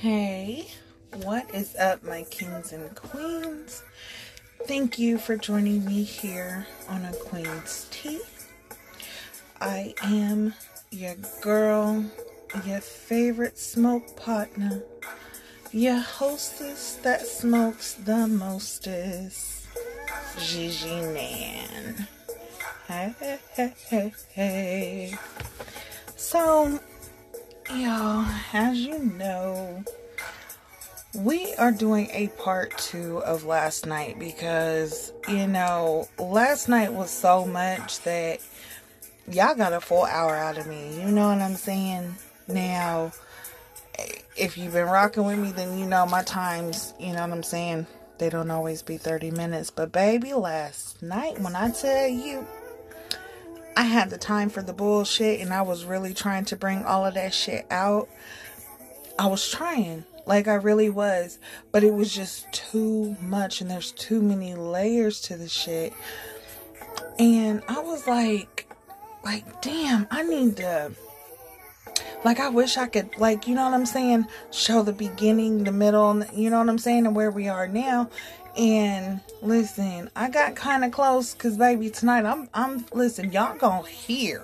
Hey, what is up, my kings and queens? Thank you for joining me here on a Queen's Tea. I am your girl, your favorite smoke partner, your hostess that smokes the mostest, Gigi Nan. Hey, hey, hey, hey. So, y'all, as you know, we are doing a part two of last night because, you know, last night was so much that y'all got a full hour out of me. You know what I'm saying? Now, if you've been rocking with me, then you know my times, you know what I'm saying? They don't always be 30 minutes. But, baby, last night, when I tell you, I had the time for the bullshit and I was really trying to bring all of that shit out. I was trying. Like I really was. But it was just too much and there's too many layers to the shit. And I was like, like, damn, I need to like I wish I could like you know what I'm saying show the beginning the middle you know what I'm saying and where we are now and listen, I got kind of close because baby, tonight I'm I'm listen, y'all gonna hear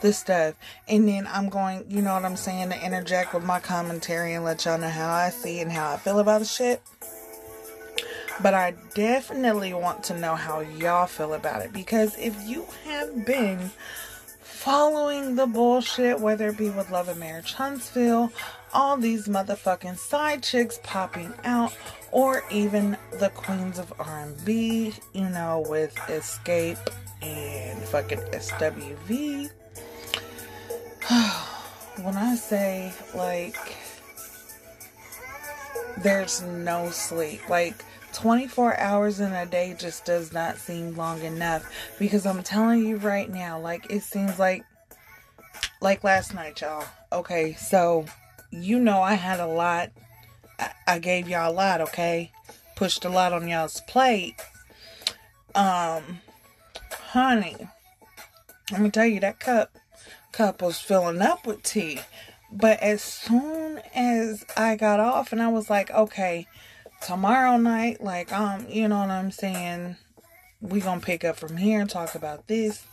the stuff, and then I'm going, you know what I'm saying, to interject with my commentary and let y'all know how I see and how I feel about the shit. But I definitely want to know how y'all feel about it because if you have been following the bullshit, whether it be with Love and Marriage Huntsville, all these motherfucking side chicks popping out, or even the queens of R&B, you know, with Xscape and fucking SWV. when I say like there's no sleep, like 24 hours in a day just does not seem long enough because I'm telling you right now, like it seems like like last night, y'all. Okay, so you know I had a lot I, gave y'all a lot, okay? Pushed a lot on y'all's plate. Um, honey, let me tell you that cup cup was filling up with tea. But as soon as I got off and I was like, okay, tomorrow night, like um, you know what I'm saying, we gonna pick up from here and talk about this.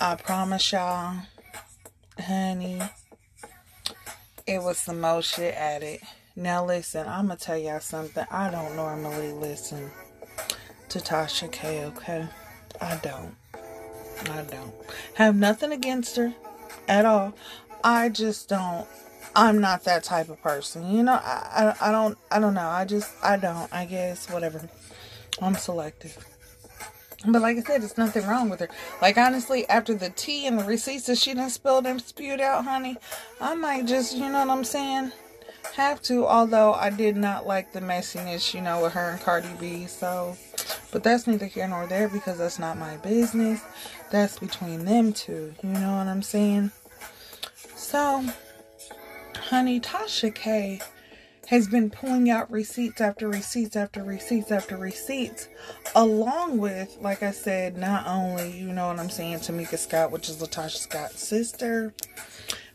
I promise y'all, honey, it was some more shit at it. Now listen, I'm gonna tell y'all something. I don't normally listen to Tasha K, okay? I don't. I don't. Have nothing against her at all. I just don't I'm not that type of person. You know, I, I, I don't I don't know. I just I don't. I guess whatever. I'm selective. But like I said, it's nothing wrong with her. Like honestly, after the tea and the receipts that she done spilled and spewed out, honey, I might just, you know what I'm saying, have to. Although I did not like the messiness, you know, with her and Cardi B. So, but that's neither here nor there because that's not my business. That's between them two. You know what I'm saying? So, honey, Tasha K has been pulling out receipts after receipts after receipts after receipts, along with, like I said, not only, you know what I'm saying, Tamika Scott, which is LaTocha Scott's sister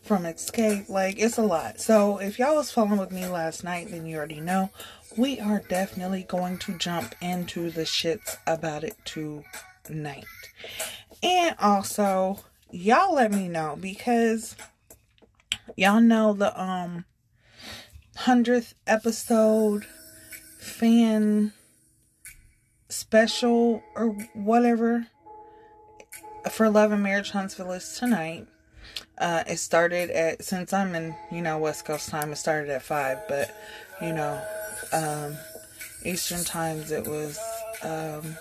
from Xscape. Like, it's a lot. So, if y'all was following with me last night, then you already know we are definitely going to jump into the shits about it tonight. And also, y'all let me know because y'all know the um 100th episode fan special or whatever for Love and Marriage Huntsville is tonight. Uh, it started at, since I'm in, you know, West Coast time, it started at 5, but, you know, um, Eastern times it was, um,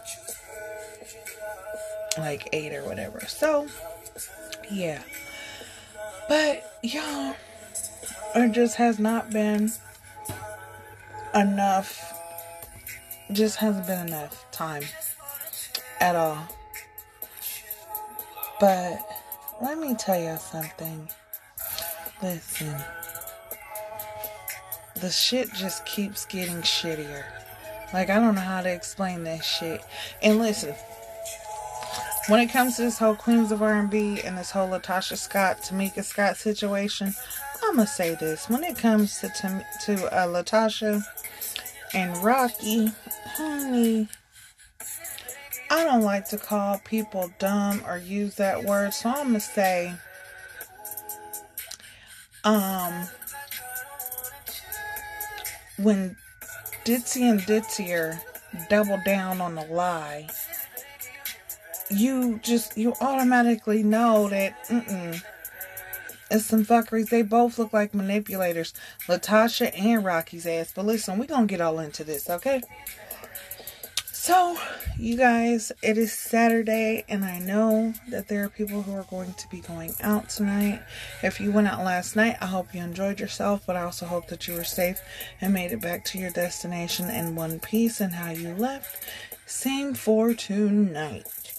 like 8 or whatever. So, yeah. But, y'all, it just has not been enough just hasn't been enough time at all. But let me tell you something. Listen. The shit just keeps getting shittier. Like i don't know how to explain that shit. And listen when it comes to this whole Queens of R&B and this whole LaTocha Scott, Tamika Scott situation, I'm gonna say this: when it comes to to, to uh, LaTocha and Rocky, honey, I don't like to call people dumb or use that word, so I'm gonna say, um, when Ditzy and Ditzier double down on the lie, you just you automatically know that mm-mm, it's some fuckeries. They both look like manipulators, LaTocha and Rocky's ass. But listen, we're gonna get all into this, okay? So, you guys, it is Saturday, and I know that there are people who are going to be going out tonight. If you went out last night, I hope you enjoyed yourself, but I also hope that you were safe and made it back to your destination in one piece and how you left. Same for tonight.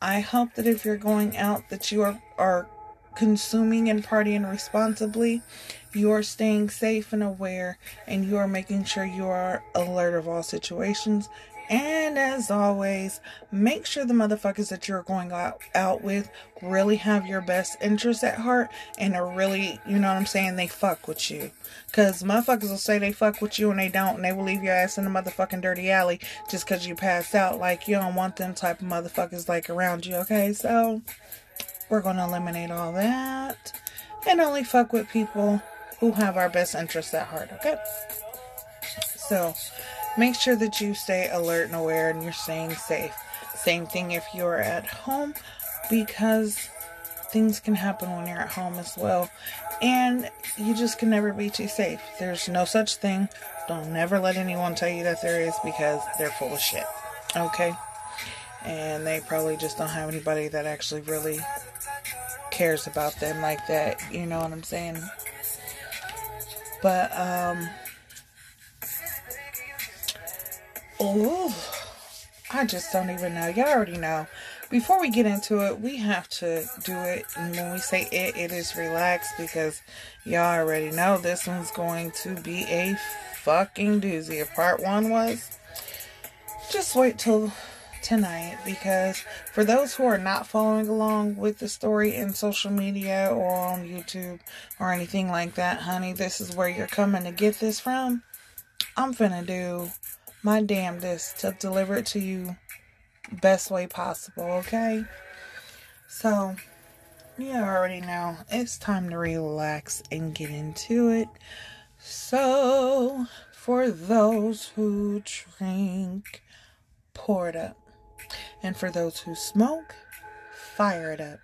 I hope that if you're going out, that you are, are consuming and partying responsibly. You are staying safe and aware, and you are making sure you are alert of all situations and as always, make sure the motherfuckers that you're going out, out with really have your best interests at heart and are really, you know what I'm saying, they fuck with you. Because motherfuckers will say they fuck with you and they don't, and they will leave your ass in the motherfucking dirty alley just because you passed out. Like, you don't want them type of motherfuckers like around you, okay? So, we're going to eliminate all that and only fuck with people who have our best interests at heart, okay? So, Make sure that you stay alert and aware and you're staying safe. Same thing if you're at home because things can happen when you're at home as well. And you just can never be too safe. There's no such thing. Don't never let anyone tell you that there is because they're full of shit. Okay? And they probably just don't have anybody that actually really cares about them like that. You know what I'm saying? But, um, Oh, I just don't even know. Y'all already know. Before we get into it, we have to do it. And when we say it, it is relaxed because y'all already know this one's going to be a fucking doozy. If part one was, just wait till tonight because for those who are not following along with the story in social media or on YouTube or anything like that, honey, this is where you're coming to get this from. I'm finna do my damnedest to deliver it to you best way possible, okay? So, you already know it's time to relax and get into it. So, for those who drink, pour it up. And for those who smoke, fire it up.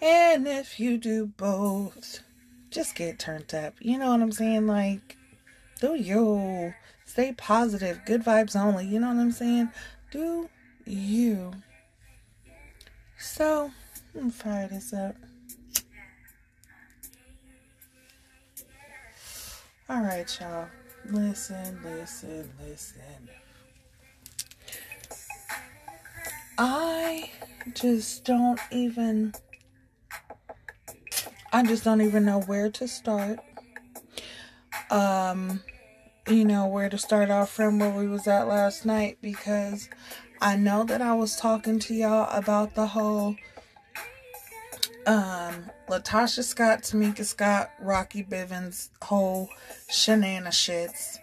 And if you do both, just get turned up. You know what I'm saying? Like, do you Stay positive. Good vibes only. You know what I'm saying? Do you. So, me fire this up. All right, y'all. Listen, listen, listen. I just don't even. I just don't even know where to start. Um, you know, where to start off from where we was at last night because I know that I was talking to y'all about the whole um LaTocha Scott, Tamika Scott, Rocky Bivens whole shenana shits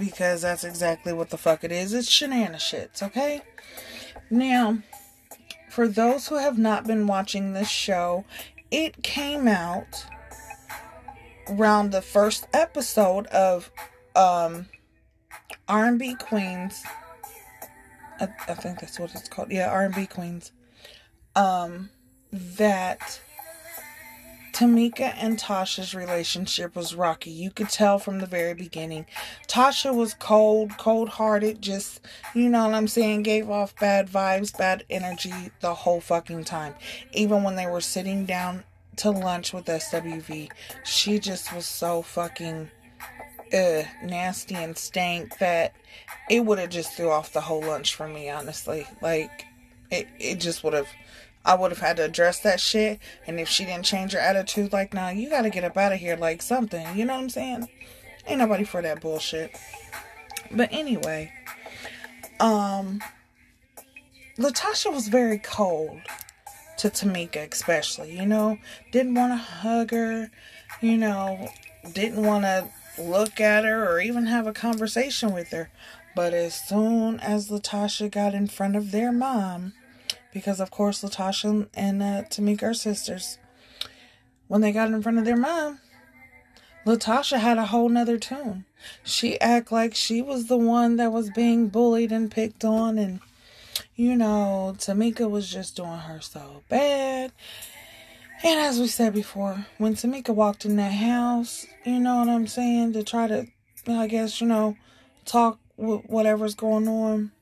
because that's exactly what the fuck it is. It's shenana shits, okay? Now, for those who have not been watching this show, it came out around the first episode of um R&B Queens. I, I think that's what it's called. Yeah, R&B Queens. Um that Tamika and Tasha's relationship was rocky. You could tell from the very beginning. Tasha was cold, cold hearted, just, you know what I'm saying, gave off bad vibes, bad energy the whole fucking time. Even when they were sitting down to lunch with SWV, she just was so fucking uh, nasty and stank that it would have just threw off the whole lunch for me, honestly. Like, it, it just would have, I would have had to address that shit. And if she didn't change her attitude, like, nah, you gotta get up out of here, like something. You know what I'm saying? Ain't nobody for that bullshit. But anyway, um, LaTocha was very cold to Tamika, especially. You know, didn't want to hug her, you know, didn't want to look at her or even have a conversation with her. But as soon as LaTocha got in front of their mom, because of course LaTocha and uh, Tamika are sisters, when they got in front of their mom, LaTocha had a whole nother tune. She act like she was the one that was being bullied and picked on and you know, Tamika was just doing her so bad. And as we said before, when Tamika walked in that house, you know what I'm saying, to try to, I guess, you know, talk with whatever's going on,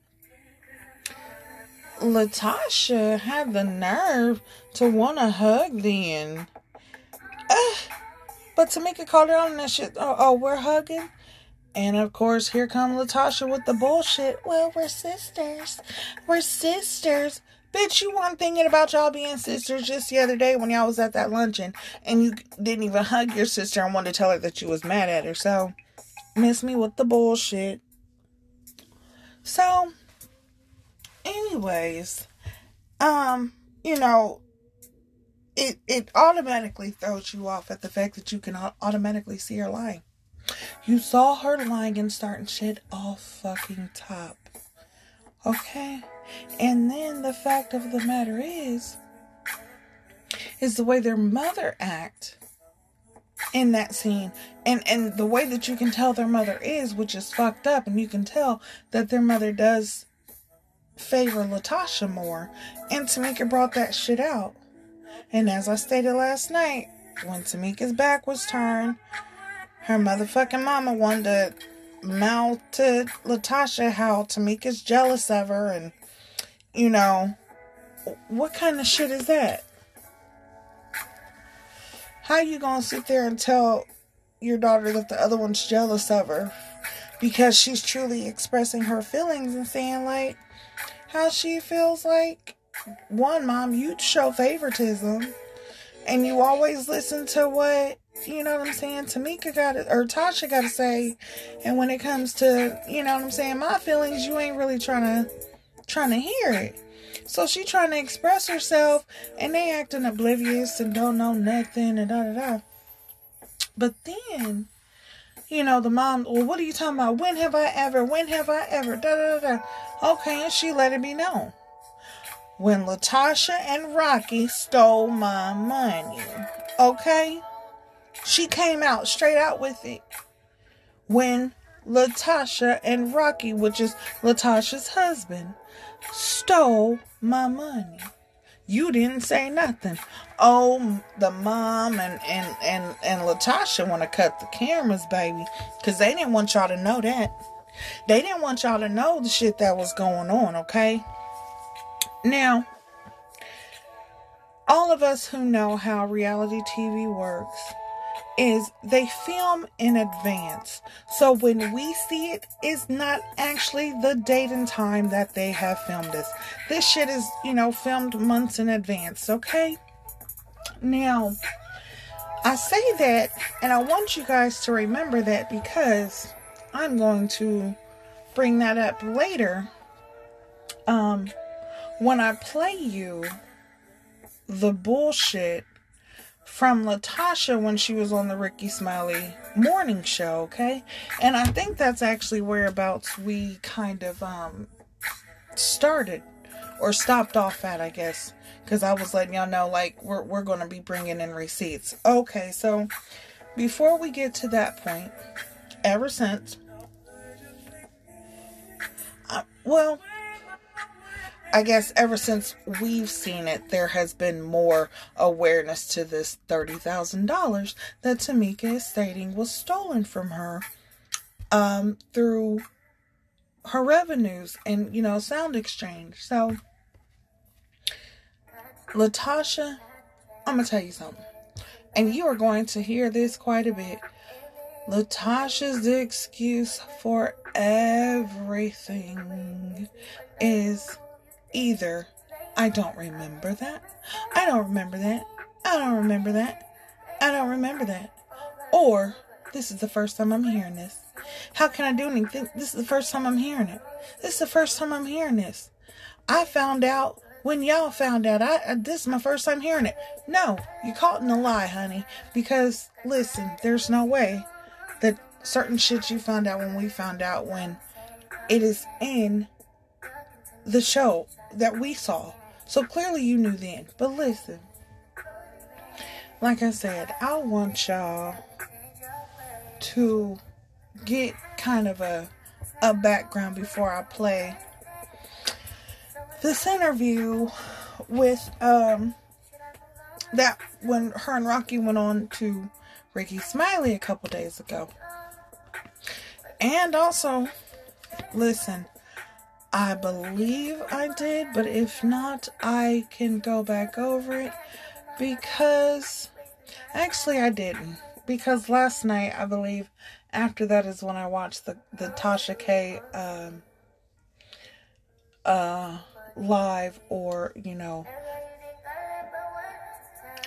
LaTocha had the nerve to want to hug then. Uh, but Tamika called her on that shit. Oh, oh, we're hugging? And of course, here come LaTocha with the bullshit. Well, we're sisters. We're sisters. Bitch, you weren't thinking about y'all being sisters just the other day when y'all was at that luncheon and you didn't even hug your sister and wanted to tell her that you was mad at her. So, miss me with the bullshit. So, anyways, um, you know, it it automatically throws you off at the fact that you can automatically see her lying. You saw her lying and starting shit off fucking top. Okay? And then the fact of the matter is, is the way their mother act in that scene and and the way that you can tell their mother is which is fucked up and you can tell that their mother does favor LaTocha more and Tamika brought that shit out and as I stated last night when Tamika's back was turned her motherfucking mama wanted to mouth to LaTocha how Tamika's jealous of her and you know what kind of shit is that? How you gonna sit there and tell your daughter that the other one's jealous of her because she's truly expressing her feelings and saying like how she feels like one mom you show favoritism and you always listen to what you know what I'm saying? Tamika got it, or Tasha got to say. And when it comes to, you know what I'm saying, my feelings, you ain't really trying to, trying to hear it. So she trying to express herself, and they acting oblivious and don't know nothing and da da da. But then, you know, the mom, well, what are you talking about? When have I ever? When have I ever? Da da da. Okay, and she let it be known. When LaTocha and Rocky stole my money. Okay? She came out straight out with it when LaTocha and Rocky, which is LaTocha's husband, stole my money. You didn't say nothing. Oh, the mom and and and and LaTocha want to cut the cameras, baby, because they didn't want y'all to know that. They didn't want y'all to know the shit that was going on. Okay. Now, all of us who know how reality TV works is they film in advance. So when we see it, it's not actually the date and time that they have filmed this. This shit is, you know, filmed months in advance, okay? Now, I say that and I want you guys to remember that because I'm going to bring that up later. Um when I play you the bullshit from LaTocha when she was on the Rickey Smiley morning show, okay? And I think that's actually whereabouts we kind of um started or stopped off at, I guess, cuz I was letting y'all know like we're we're going to be bringing in receipts. Okay, so before we get to that point, ever since uh, well, I guess ever since we've seen it, there has been more awareness to this $30,000 that Tamika is stating was stolen from her um, through her revenues and, you know, sound exchange. So, LaTocha, I'm going to tell you something. And you are going to hear this quite a bit. LaTocha's excuse for everything is either I don't remember that, I don't remember that, I don't remember that, I don't remember that, or this is the first time I'm hearing this. How can I do anything? This is the first time I'm hearing it. This is the first time I'm hearing this. I found out when y'all found out. I uh, this is my first time hearing it. No, you caught in a lie, honey. Because listen, there's no way that certain shit you found out when we found out when it is in the show that we saw. So clearly you knew then. But listen, like I said, I want y'all to get kind of a a background before I play this interview with um that when her and Rocky went on to Rickey Smiley a couple days ago. And also, listen, I believe I did, but if not, I can go back over it because actually I didn't. Because last night, I believe, after that is when I watched the, the Tasha K um, uh, live or, you know,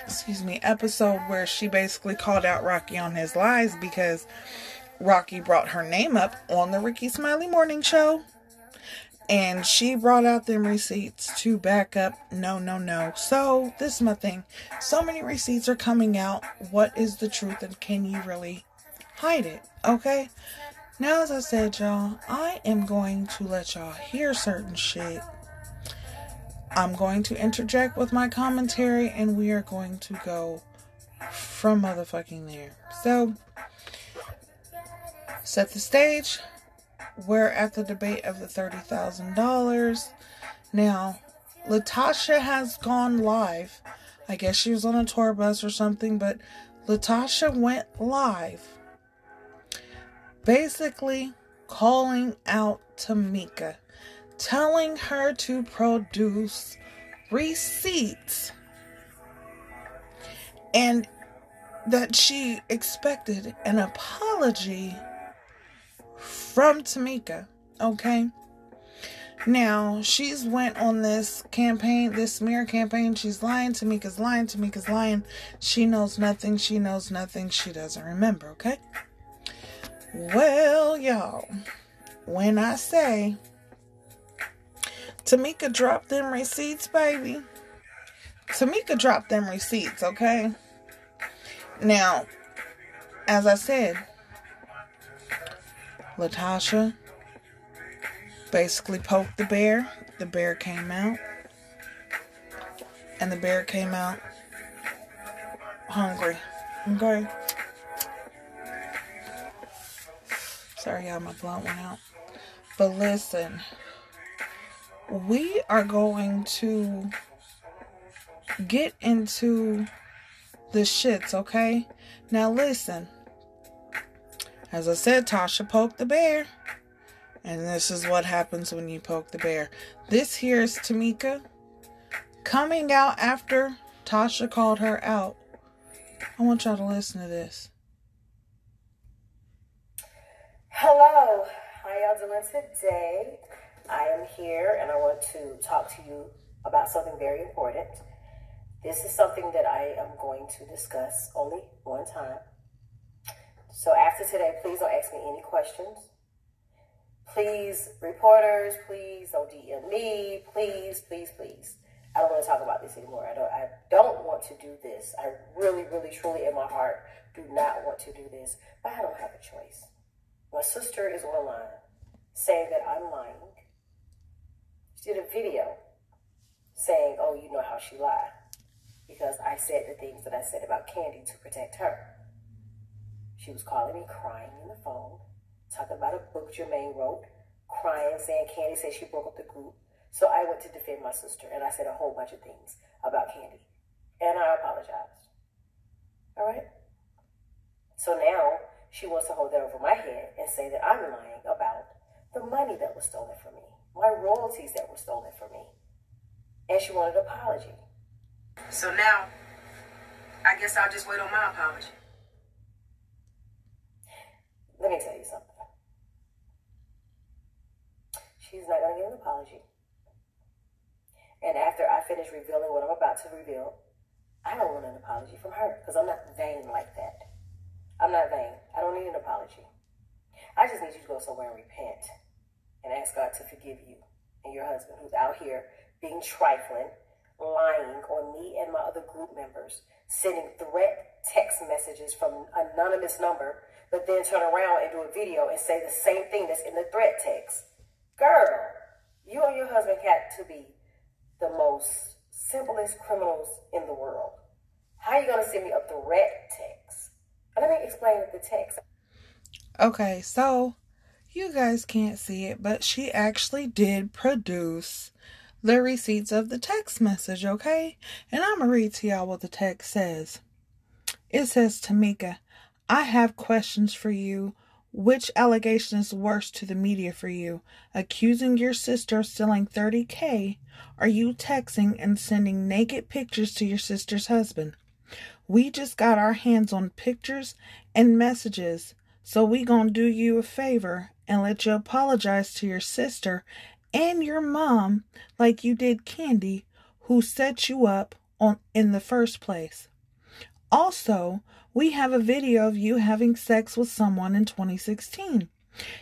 excuse me, episode where she basically called out Rocky on his lies because Rocky brought her name up on the Rickey Smiley Morning Show. And she brought out them receipts to back up no, no, no. So, this is my thing. So many receipts are coming out. What is the truth and can you really hide it? Okay? Now, as I said, y'all, I am going to let y'all hear certain shit I'm going to interject with my commentary and we are going to go from motherfucking there. So, set the stage. We're at the debate of the $30,000. Now, LaTocha has gone live. I guess she was on a tour bus or something, but LaTocha went live. Basically, calling out Tamika telling her to produce receipts and that she expected an apology from Tamika. Okay. Now she's went on this campaign, this smear campaign. She's lying. Tamika's lying. Tamika's lying. She knows nothing. She knows nothing. She doesn't remember. Okay. Well, y'all, when I say Tamika dropped them receipts, baby. Tamika dropped them receipts, okay? Now, as I said, LaTocha basically poked the bear. The bear came out. And the bear came out hungry. Okay? Sorry, y'all, my blunt went out. But listen we are going to get into the shits, okay? Now listen. As I said, Tasha poked the bear. And this is what happens when you poke the bear. This here is Tamika coming out after Tasha called her out. I want y'all to listen to this. Hello. How y'all doing today? I am here and I want to talk to you about something very important. This is something that I am going to discuss only one time. So after today, please don't ask me any questions. Please, reporters, please don't DM me. Please, please, please. I don't want to talk about this anymore. I don't I don't want to do this. I really, really, truly in my heart do not want to do this. But I don't have a choice. My sister is online saying that I'm lying She did a video saying, oh, you know how she lied. Because I said the things that I said about Kandi to protect her. She was calling me crying on the phone, talking about a book Jermaine wrote, crying, saying Kandi said she broke up the group. So I went to defend my sister and I said a whole bunch of things about Kandi. And I apologized. All right? So now she wants to hold that over my head and say that I'm lying about the money that was stolen from me my royalties that were stolen from me. And she wanted an apology. So now, I guess I'll just wait on my apology. Let me tell you something. She's not going to give an apology. And after I finish revealing what I'm about to reveal, I don't want an apology from her because I'm not vain like that. I'm not vain. I don't need an apology. I just need you to go somewhere and repent and ask God to forgive you and your husband who's out here being trifling, lying on me and my other group members, sending threat text messages from an anonymous number, but then turn around and do a video and say the same thing that's in the threat text. Girl, you and your husband had to be the most simplest criminals in the world. How are you going to send me a threat text? Let me explain the text. Okay, so you guys can't see it, but she actually did produce the receipts of the text message, okay? And I'm gonna read to y'all what the text says. It says, Tamika, I have questions for you. Which allegation is worse to the media for you? Accusing your sister of stealing 30K? Are you texting and sending naked pictures to your sister's husband? We just got our hands on pictures and messages, so we gonna do you a favor and let you apologize to your sister and your mom like you did Kandi, who set you up on in the first place. Also, we have a video of you having sex with someone in 2016.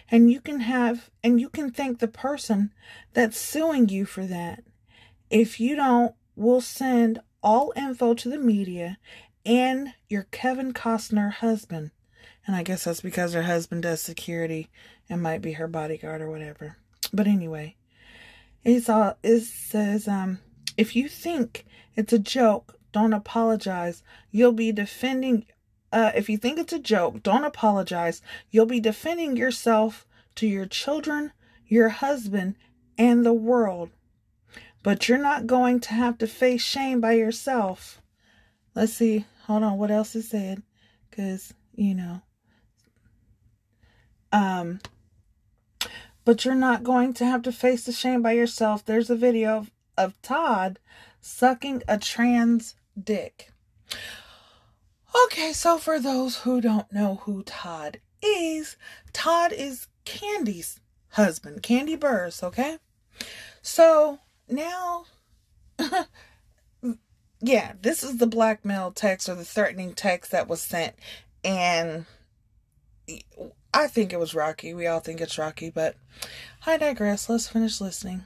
And you can have and you can thank the person that's suing you for that. If you don't, we'll send all info to the media and your Kevin Costner husband. And I guess that's because her husband does security and might be her bodyguard or whatever. But anyway, it's all it says um if you think it's a joke, don't apologize. You'll be defending uh if you think it's a joke, don't apologize. You'll be defending yourself to your children, your husband, and the world. But you're not going to have to face shame by yourself. Let's see. Hold on. What else is said? Because, you know. Um, but you're not going to have to face the shame by yourself. There's a video of, of Todd sucking a trans dick. Okay, so for those who don't know who Todd is, Todd is Kandi's husband, Kandi Burruss, okay? So now, yeah, this is the blackmail text or the threatening text that was sent. And I think it was Rocky. We all think it's Rocky, but I digress. Let's finish listening.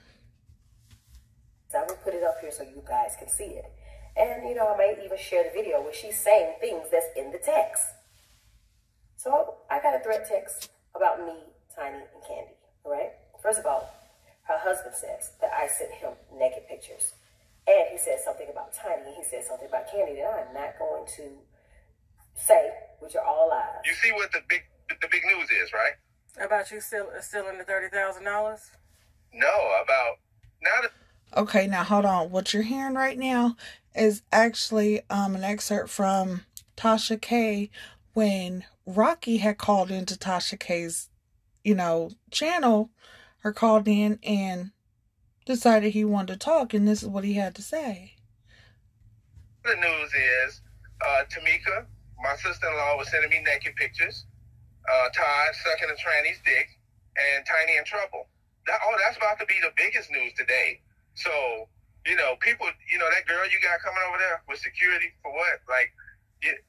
I'm gonna put it up here so you guys can see it. And you know, I may even share the video where she's saying things that's in the text. So I got a threat text about me, Tiny, and Kandi, All right. First of all, her husband says that I sent him naked pictures. And he said something about Tiny, and he said something about Kandi that I'm not going to say, which are all lies. You see what the big the big news is, right? About you still stealing the thirty thousand dollars? No, about now that Okay, now hold on. What you're hearing right now is actually um, an excerpt from Tasha K when Rocky had called into Tasha K's, you know, channel or called in and decided he wanted to talk, and this is what he had to say. the news is uh, Tamika, my sister-in-law, was sending me naked pictures. Uh, Todd sucking a tranny's dick, and Tiny in trouble. That, oh, that's about to be the biggest news today. So, you know, people, you know, that girl you got coming over there with security for what? Like, it,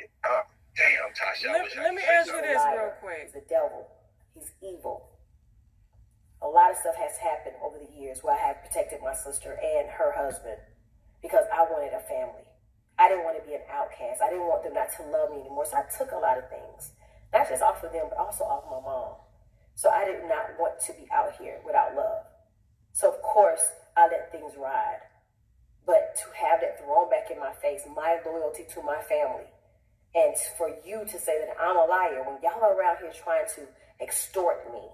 it, uh, damn, Tasha. I Let, I let could me say ask you this liar. real quick. He's the devil. He's evil. A lot of stuff has happened over the years where I have protected my sister and her husband because I wanted a family. I didn't want to be an outcast. I didn't want them not to love me anymore. So I took a lot of things, not just off of them, but also off my mom. So I did not want to be out here without love. So of course I let things ride. But to have that thrown back in my face, my loyalty to my family, and for you to say that I'm a liar when y'all are around here trying to extort me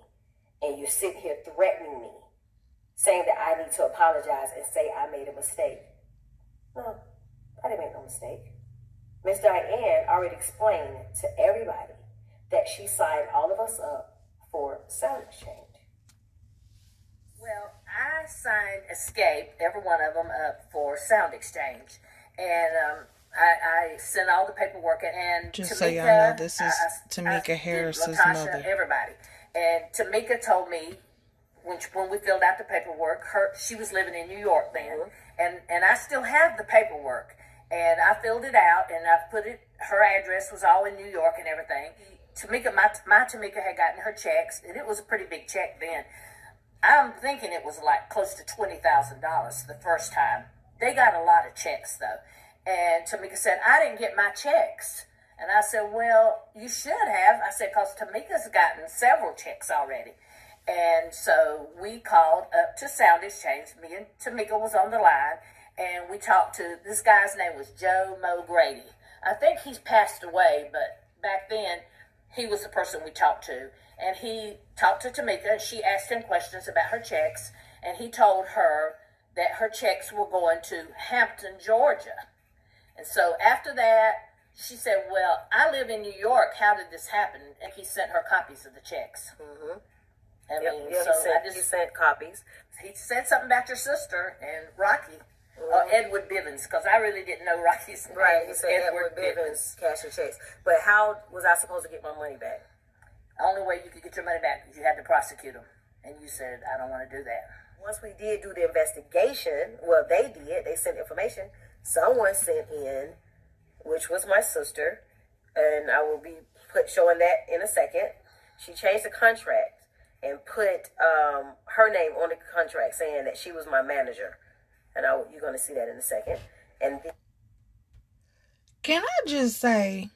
and you're sitting here threatening me, saying that I need to apologize and say I made a mistake. No, I didn't make no mistake. Miss Diane already explained to everybody that she signed all of us up for sound exchange. Well, I signed Xscape, every one of them, up for Sound Exchange, and um, I, I sent all the paperwork and Just Tamika, so y'all know, this uh, is I- Tamika I did Harris's LaTocha, mother. Everybody, and Tamika told me when when we filled out the paperwork, her she was living in New York then, uh-huh. and and I still have the paperwork, and I filled it out and I put it. Her address was all in New York and everything. Tamika, my my Tamika had gotten her checks, and it was a pretty big check then I'm thinking it was like close to twenty thousand dollars the first time. They got a lot of checks though, and Tamika said I didn't get my checks, and I said, well, you should have. I said because Tamika's gotten several checks already, and so we called up to Sound Exchange. Me and Tamika was on the line, and we talked to this guy's name was Joe Mo Grady. I think he's passed away, but back then he was the person we talked to and he talked to Tamika and she asked him questions about her checks and he told her that her checks were going to Hampton, Georgia. And so after that, she said, Well, I live in New York. How did this happen? And he sent her copies of the checks. Mm-hmm. I Yep, mean, yeah, so he, sent, I just, he sent copies. he said something about your sister and Rocky, or Edward Bivens, because I really didn't know Rocky's name. Mm-hmm. Right, he said Edward Bivens cash your checks. But how was I supposed to get my money back? The only way you could get your money back is you had to prosecute them. And you said, I don't want to do that. Once we did do the investigation, well, they did. They sent information. Someone sent in, which was my sister, and I will be put showing that in a second. She changed the contract and put um, her name on the contract, saying that she was my manager, and I, you're going to see that in a second. And the, Can I just say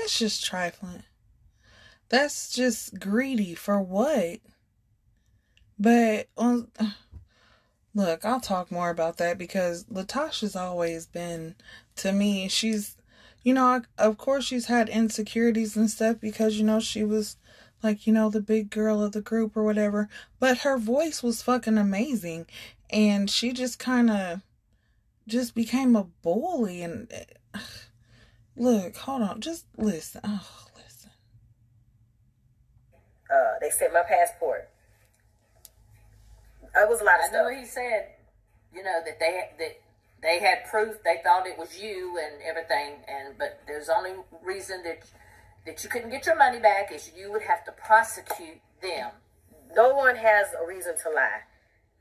that's just trifling. That's just greedy for what? But on look, I'll talk more about that because LaTocha's always been to me, she's you know, of course she's had insecurities and stuff because you know she was like, you know, the big girl of the group or whatever, but her voice was fucking amazing and she just kind of just became a bully and eh, look hold on just listen oh listen uh, they sent my passport. It was a lot of I stuff. know he said, you know, that they that they had proof. They thought it was you and everything, and but there's only reason that that you couldn't get your money back is you would have to prosecute them. no one has a reason to lie.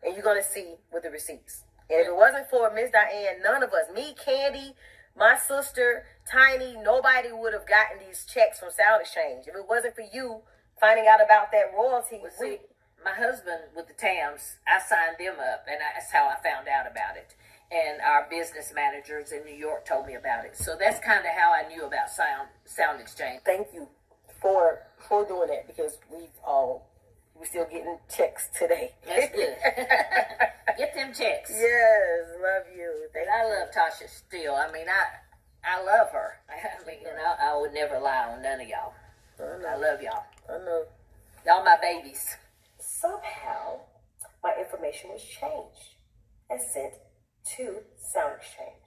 And you're going to see with the receipts. And if it wasn't for Miss Diane, none of us, me, Kandi, my sister, Tiny, nobody would have gotten these checks from Sound Exchange. If it wasn't for you finding out about that royalty, Well, see, my husband with the Tams, I signed them up, and that's how I found out about it. And our business managers in New York told me about it. So that's kind of how I knew about Sound Sound Exchange. thank you for for doing that because we've all we're still getting checks today. That's good. Get them checks. yes, love you. Thank And I you. love Tasha still. I mean, I I love her. I mean, and I, I would never lie on none of y'all. I, I love y'all. I know. Y'all my babies. somehow my information was changed and sent to Sound Exchange.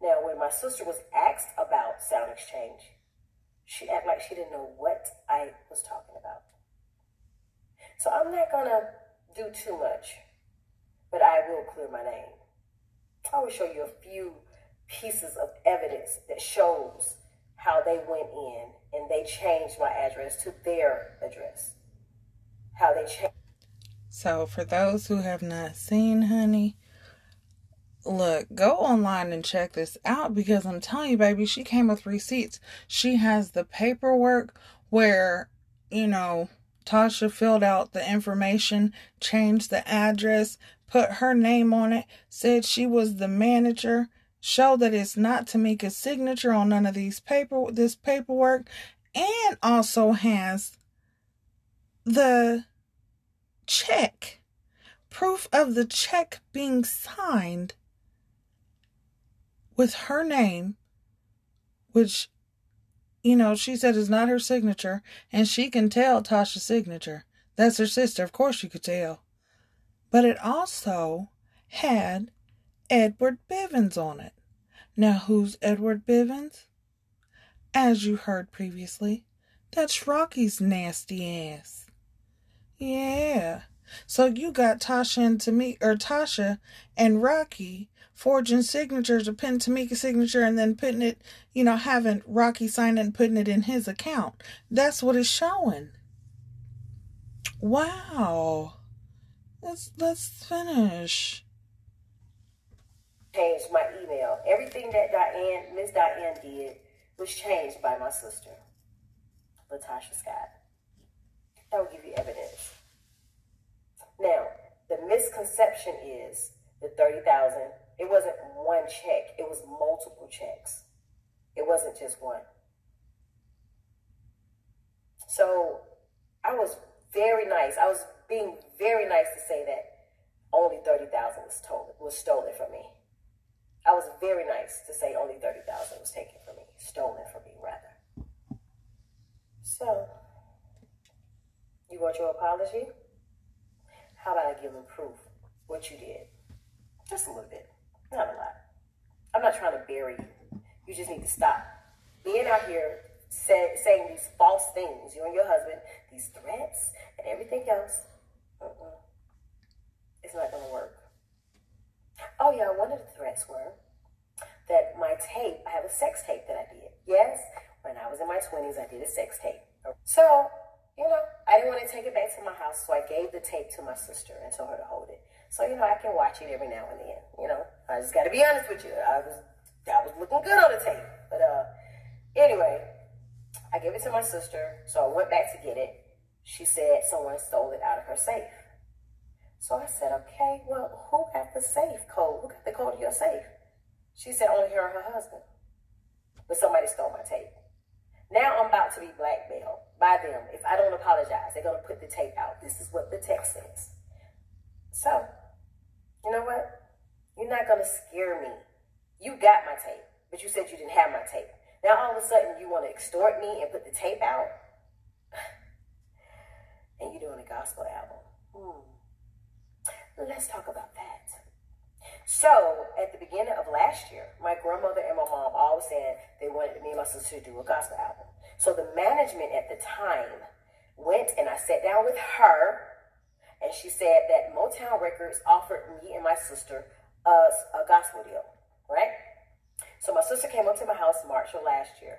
Now, when my sister was asked about Sound Exchange, she acted like she didn't know what I was talking about. So I'm not gonna do too much, but I will clear my name. I will show you a few pieces of evidence that shows how they went in and they changed my address to their address how they changed. so for those who have not seen honey look go online and check this out because i'm telling you baby she came with receipts she has the paperwork where you know tasha filled out the information changed the address put her name on it said she was the manager. Showed that it's not tamika's signature on none of these paper this paperwork and also has the check proof of the check being signed with her name, which, you know, she said it's not her signature, and she can tell Tasha's signature. That's her sister. Of course, she could tell. But it also had Edward Bivens on it. Now, who's Edward Bivens? As you heard previously, that's Rocky's nasty ass. Yeah. So you got Tasha and Tamika, or Tasha and Rocky forging signatures or putting Tamika's signature and then putting it, you know, having Rocky sign it and putting it in his account. That's what it's showing. Wow. Let's let's finish. changed my email. Everything that Diane, Miss Diane did was changed by my sister, LaTocha Scott. That will give you evidence. Now, the misconception is the 30,000, it wasn't one check, it was multiple checks. It wasn't just one. So I was very nice. I was being very nice to say that only 30,000 was stolen, was stolen from me. I was very nice to say only 30,000 was taken from me, stolen from me, rather. So, you want your apology? How about I give them proof what you did? Just a little bit, not a lot. I'm not trying to bury you. You just need to stop being out here say, saying these false things, you and your husband, these threats and everything else. Uh-uh. It's not going to work. Oh, yeah, one of the threats were that my tape, I have a sex tape that I did. Yes, when I was in my 20s, I did a sex tape. So, you know, I didn't want to take it back to my house, so I gave the tape to my sister and told her to hold it. So, you know, I can watch it every now and then. You know, I just got to be honest with you. I was, I was looking good on the tape. But uh, anyway, I gave it to my sister, so I went back to get it. She said someone stole it out of her safe. So I said, okay, well, who got the safe code? Who got the code to your safe? She said only her and her husband. But somebody stole my tape. Now I'm about to be blackmailed by them. If I don't apologize, they're going to put the tape out. This is what the text says. So, you know what? You're not going to scare me. You got my tape, but you said you didn't have my tape. Now all of a sudden you want to extort me and put the tape out? and you're doing a gospel album. Hmm. Let's talk about that. So, at the beginning of last year, my grandmother and my mom always said they wanted me and my sister to do a gospel album. So, the management at the time went and I sat down with her, and she said that Motown Records offered me and my sister a, a gospel deal, right? So, my sister came up to my house March of last year.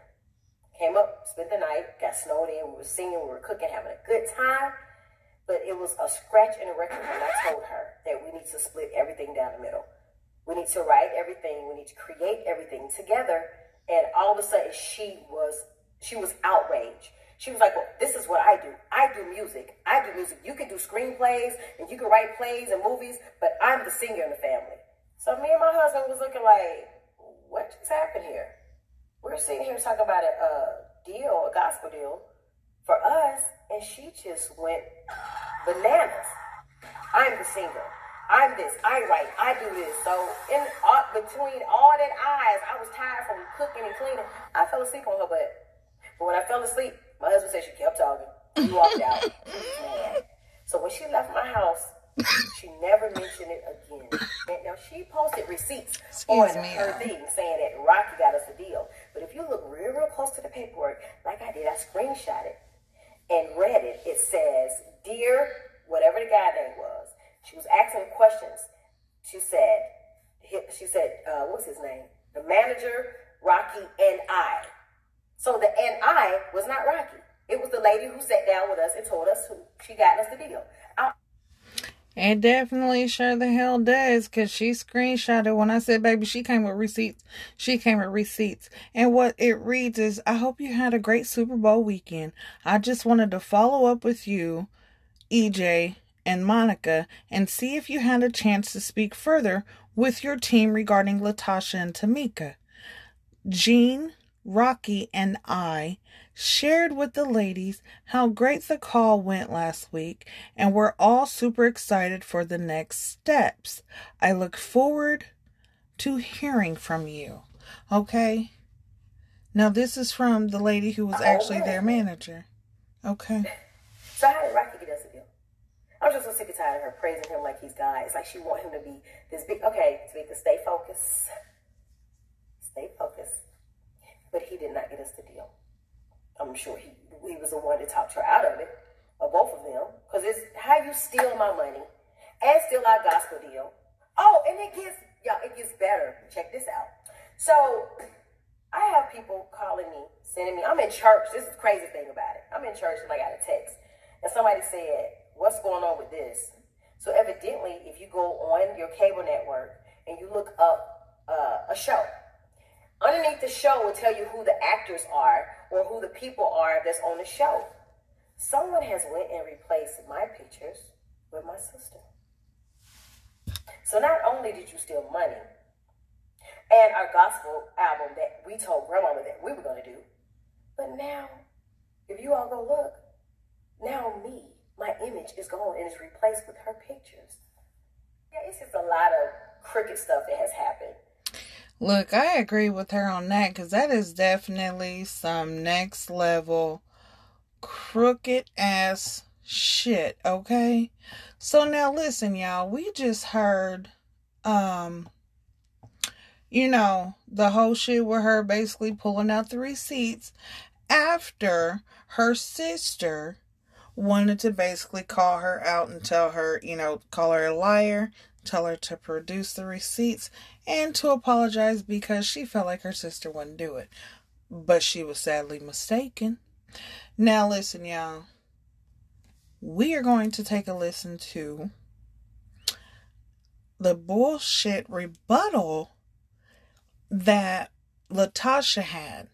Came up, spent the night, got snowed in, we were singing, we were cooking, having a good time but it was a scratch in the record when I told her that we need to split everything down the middle. We need to write everything. We need to create everything together. And all of a sudden, she was she was outraged. She was like, "Well, this is what I do. I do music. I do music. You can do screenplays and you can write plays and movies, but I'm the singer in the family." So me and my husband was looking like, "What just happened here?" We're sitting here talking about a, a deal, a gospel deal for us, and she just went bananas. I'm the singer. I'm this. I write. I do this. So in uh, between all that eyes, I was tired from cooking and cleaning. I fell asleep on her butt. But when I fell asleep, my husband said she kept talking. He walked out. so when she left my house, she never mentioned it again. now she posted receipts Excuse on me, her thing saying that Rocky got us a deal. But if you look real, real close to the paperwork, like I did, I screenshot it and read it. It says, "Dear whatever the guy name was." She was asking questions. She said, she said, uh, what's his name? The manager, Rocky, and I. So the and I was not Rocky. It was the lady who sat down with us and told us who she got us the deal. It definitely sure the hell does because she screenshotted when I said, baby, she came with receipts. She came with receipts. And what it reads is, I hope you had a great Super Bowl weekend. I just wanted to follow up with you, EJ, and Monica and see if you had a chance to speak further with your team regarding LaTocha and Tamika. Jean, Rocky, and I shared with the ladies how great the call went last week, and we're all super excited for the next steps. I look forward to hearing from you. Okay? Now, this is from the lady who was oh, actually their manager. Okay. So, how did Rocky get us a deal? I'm just so sick and tired of her praising him like he's God. It's like she want him to be this big. Okay, Tamika, stay focused. Stay focused. But he did not get us the deal. I'm sure he he was the one that talked her out of it, or both of them, because it's how you steal my money and steal our gospel deal. Oh, and it gets y'all, it gets better. Check this out. So I have people calling me, sending me. I'm in church. This is the crazy thing about it. I'm in church and I got a text, and somebody said what's going on with this? So evidently, if you go on your cable network and you look up uh, a show, underneath the show will tell you who the actors are or who the people are that's on the show. someone has went and replaced my pictures with my sister. So not only did you steal money and our gospel album that we told grandmama that we were going to do, but now, if you all go look, now me, my image is gone and is replaced with her pictures. Yeah, it's just a lot of crooked stuff that has happened. Look, I agree with her on that because that is definitely some next level crooked ass shit, okay? So now listen, y'all, we just heard um you know, the whole shit with her basically pulling out the receipts after her sister wanted to basically call her out and tell her, you know, call her a liar, tell her to produce the receipts, and to apologize because she felt like her sister wouldn't do it. But she was sadly mistaken. Now, listen, y'all. We are going to take a listen to the bullshit rebuttal that LaTocha had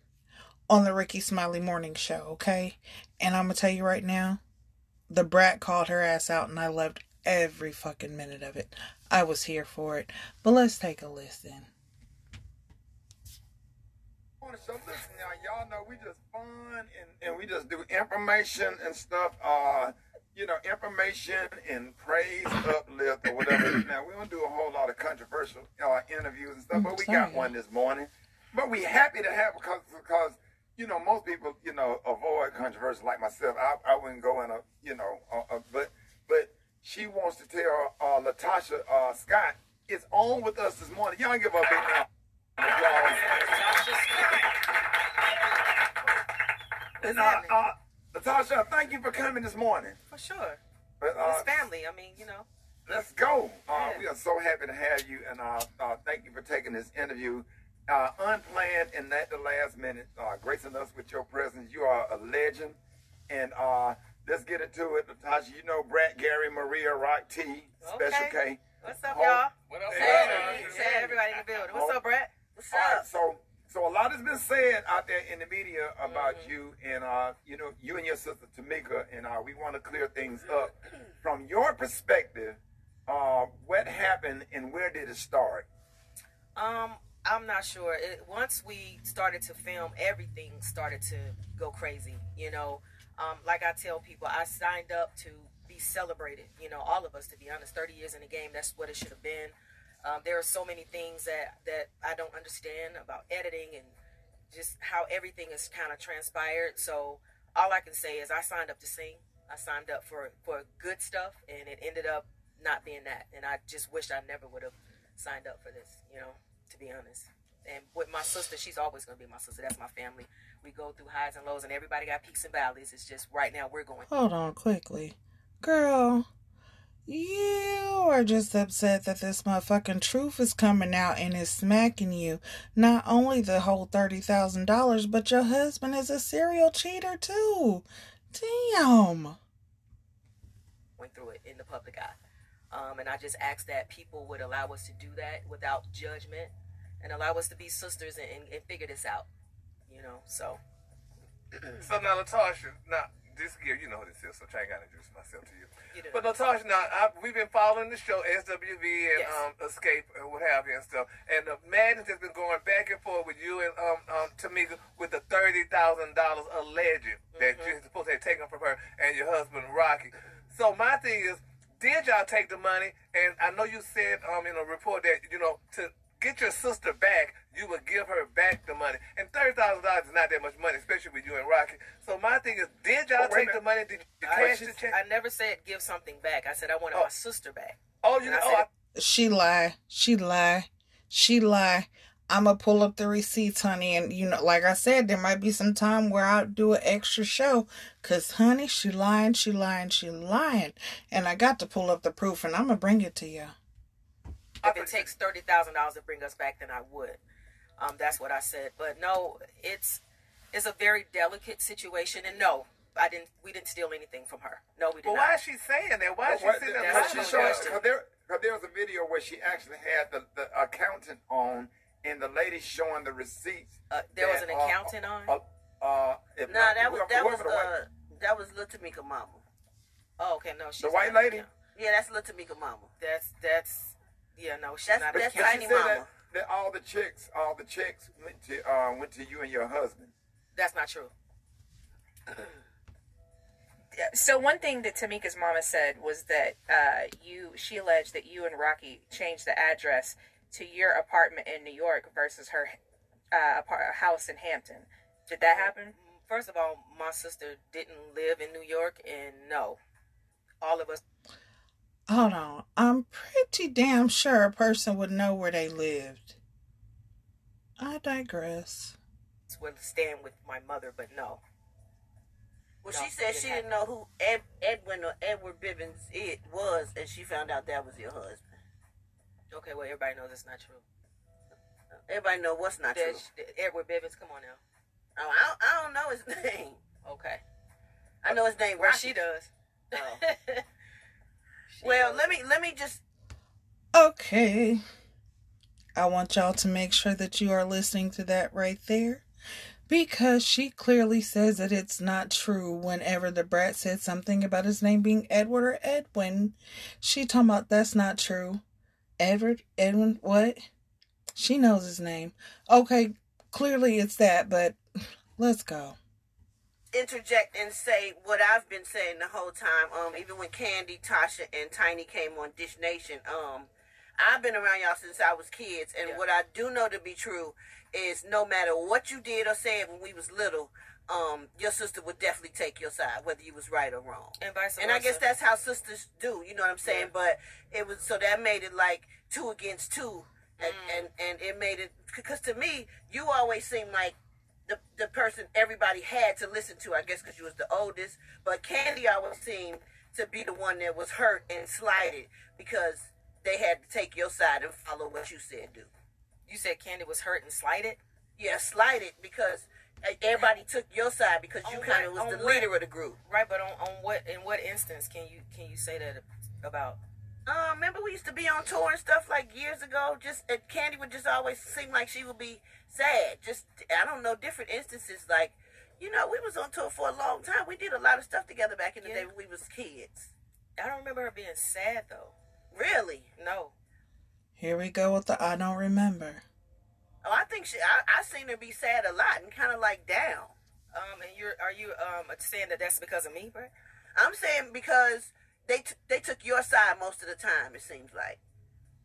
on the Rickey Smiley Morning Show, okay? And I'm gonna tell you right now, the brat called her ass out, and I loved every fucking minute of it. I was here for it. But let's take a listen. So listen, y'all, y'all know we just fun and, and we just do information and stuff. Uh, you know, information and praise, uplift, or whatever. now we don't do a whole lot of controversial uh, interviews and stuff, but we got one this morning. But we happy to have because because you know most people you know avoid controversy like myself. I, I wouldn't go in a you know, uh, uh, but but she wants to tell uh, LaTocha uh, Scott is on with us this morning. Y'all give up big now. And, uh, uh, LaTocha, thank you for coming this morning. For sure. But, uh, it's family. I mean, you know. Let's go. Uh, Yeah. We are so happy to have you, and uh, uh, thank you for taking this interview. Uh, unplanned and at the last minute, uh, gracing us with your presence. You are a legend. And uh, let's get into it. Natasha. you know Brett, Gary, Maria, Rock T, Special K. What's up, Ho- y'all? What up, Hey, say everybody in the building. What's up, Brett? What's All right, up? so so a lot has been said out there in the media about Mm-hmm. you and uh you know you and your sister Tamika and uh we want to clear things up from your perspective. Uh, what happened and where did it start? Um, I'm not sure. It, once we started to film, everything started to go crazy. You know, um, like I tell people, I signed up to be celebrated. You know, all of us, to be honest, 30 years in the game, that's what it should have been. Um, there are so many things that that I don't understand about editing and just how everything is kind of transpired. So all I can say is I signed up to sing. I signed up for for good stuff, and it ended up not being that. And I just wish I never would have signed up for this. You know, to be honest. And with my sister, she's always gonna be my sister. That's my family. We go through highs and lows, and everybody got peaks and valleys. It's just right now we're going. Hold on quickly. Girl, you are just upset that this motherfucking truth is coming out and is smacking you. Not only the whole $30,000, but your husband is a serial cheater too. Damn. went through it in the public eye. Um, and I just ask that people would allow us to do that without judgment and allow us to be sisters and, and, and figure this out. You know, so So now, LaTocha, now this year, you know who this is, so I ain't got to introduce myself to you. You. But Natasha, now I, we've been following the show SWV and Yes. um, Xscape and what have you and stuff, and the madness has been going back and forth with you and um, um Tamika with the thirty thousand dollars alleged that Mm-hmm. you're supposed to have taken from her and your husband Rocky. So my thing is, did y'all take the money? And I know you said um in a report that you know to get your sister back, you would give her back the money. And thirty thousand dollars is not that much money, especially with you and Rocky. So my thing is, did y'all Oh, wait a take the money? Did you I, cash the check? I never said give something back. I said I wanted Oh. my sister back. oh, you know, oh, I, She lie. She lie. She lie. I'ma pull up the receipts, honey, and you know, like I said, there might be some time where I'll do an extra show, cause honey, she lying, she lying, she lying, and I got to pull up the proof, and I'ma bring it to you. if it takes thirty thousand dollars to bring us back, then I would. Um, that's what I said. But no, it's it's a very delicate situation, and no, I didn't. We didn't steal anything from her. No, we did But not. why is she saying that? Why is she saying that? what she my showed- question. cause there, cause there was a video where she actually had the, the accountant on, and the lady showing the receipts. Uh, there was that, an uh, accountant on? Uh, uh, if Nah, that was that was uh That was Little Tamika mama. Oh, okay, no, she's The white not- lady? Yeah, that's Little Tamika mama. That's that's yeah, no, she's That's- not. That's but accounting. she Tiny said mama. that, that all the chicks, all the chicks went to uh, went to you and your husband. That's not true. So one thing that Tamika's mama said was that uh, you, she alleged that you and Rocky changed the address to your apartment in New York versus her uh, apart- house in Hampton. Did that happen? First of all, my sister didn't live in New York, and no, all of us Hold on. I'm pretty damn sure a person would know where they lived. I digress. would stand with my mother, but no. Well, No, she said she didn't know who Ed, Edwin or Edward Bivens it was, and she found out that was your husband. Okay, well, everybody knows it's not true. Everybody know what's not true. That's- Edward Bivens, come on now. Oh, I, don't, I don't know his name. Okay. I know his name. Well, she does. Oh. She Well, let me let me just Okay. I want y'all to make sure that you are listening to that right there. Because she clearly says that it's not true whenever the brat said something about his name being Edward or Edwin. She talking about that's not true. Edward, Edwin, what? She knows his name. Okay, clearly it's that, but let's go. Interject and say what I've been saying the whole time. Um, even when Kandi, Tasha, and Tiny came on Dish Nation, um, I've been around y'all since I was kids, and Yeah. what I do know to be true is no matter what you did or said when we was little, um, your sister would definitely take your side, whether you was right or wrong. and vice versa. And I guess that's how sisters do, you know what I'm saying? Yeah. But it was so that made it like two against two, and Mm. and, and it made it because to me you always seemed like the the person everybody had to listen to. I guess because you was the oldest, but Kandi always seemed to be the one that was hurt and slighted because they had to take your side and follow what you said do. You said Kandi was hurt and slighted. Yeah, slighted because everybody took your side because you kind of was the what- leader of the group. Right, but on, on what in what instance can you can you say that about? Uh, remember we used to be on tour and stuff like years ago. Just uh, Kandi would just always seem like she would be sad. Just I don't know different instances. Like you know we was on tour for a long time. We did a lot of stuff together back in the Yeah. day when we was kids. I don't remember her being sad though. Really? No. Here we go with the I don't remember. Oh, I think she. I I seen her be sad a lot and kind of like down. Um, and you're are you um saying that that's because of me, Brett? I'm saying because they t- they took your side most of the time. It seems like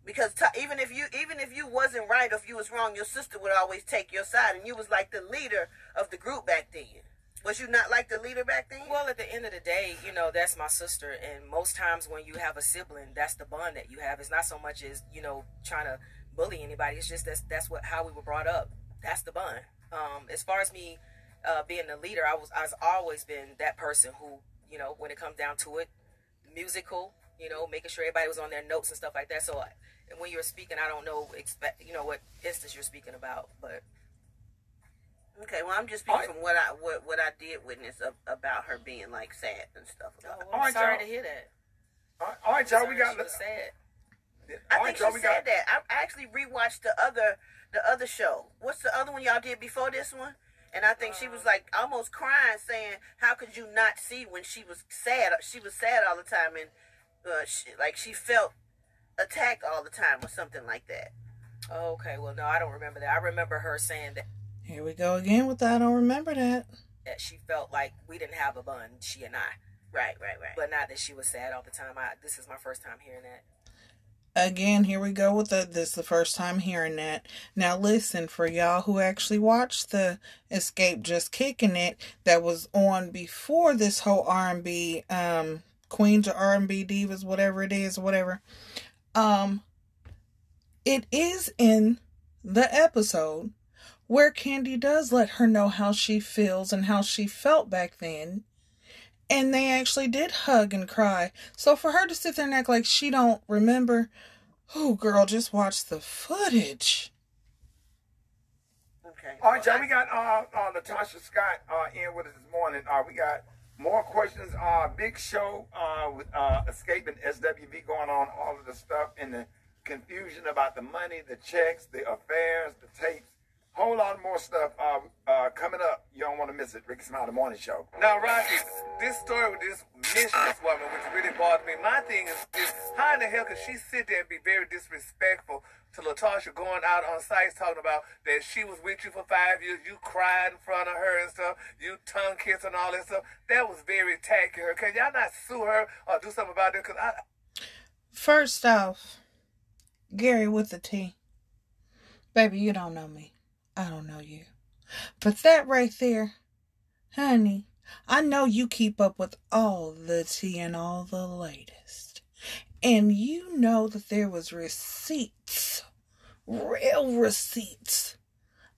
because t- even if you even if you wasn't right or if you was wrong, your sister would always take your side, and you was like the leader of the group back then. Was you not like the leader back then? Well, at the end of the day, you know that's my sister, and most times when you have a sibling, that's the bond that you have. It's not so much as you know trying to bully anybody. It's just that's that's what how we were brought up. That's the bond. Um, as far as me uh, being the leader, I was I've always been that person who you know when it comes down to it, musical. You know, making sure everybody was on their notes and stuff like that. So I, and when you're speaking, I don't know expect you know what instance you're speaking about, but okay, well I'm just speaking from what I what what I did witness of, about her being like sad and stuff. oh, well, I'm Alright, sorry to hear that. All right, all right y'all, we got. she was sad. I all think right, she y'all, said got. that. I actually rewatched the other the other show. What's the other one y'all did before this one? And I think she was like almost crying, saying, "How could you not see when she was sad? She was sad all the time, and uh, she, like she felt attacked all the time, or something like that." Okay, well, no, I don't remember that. I remember her saying that, Here we go again with that. I don't remember that. that she felt like we didn't have a bun, she and I, Right, right, right. but not that she was sad all the time. I, this is my first time hearing that. Again, here we go with this the first time hearing that. Now listen, for y'all who actually watched the Xscape Just Kicking It that was on before this whole R and B um Queens or R and B Divas, whatever it is, whatever. Um it is in the episode where Kandi does let her know how she feels and how she felt back then. And they actually did hug and cry. So for her to sit there and act like she don't remember, oh girl, just watch the footage. okay. All right, y'all, we got uh, uh, Natasha Scott uh, in with us this morning. Uh, we got more questions. Uh, big show uh, with uh, escaping SWV going on, all of the stuff and the confusion about the money, the checks, the affairs, the tapes, whole lot more stuff uh, uh, coming up You don't want to miss it. Rickey Smiley Morning Show. Now, Rocky, this story with this mistress woman, which really bothers me. My thing is, is how in the hell could she sit there and be very disrespectful to LaTocha going out on sites talking about that she was with you for five years, you cried in front of her and stuff, you tongue kiss and all that stuff. That was very tacky. Her, can y'all not sue her or do something about it? Cause I, First off, Gary with the Tea. Baby, you don't know me. I don't know you. But that right there, honey, I know you keep up with all the tea and all the latest. And you know that there was receipts, real receipts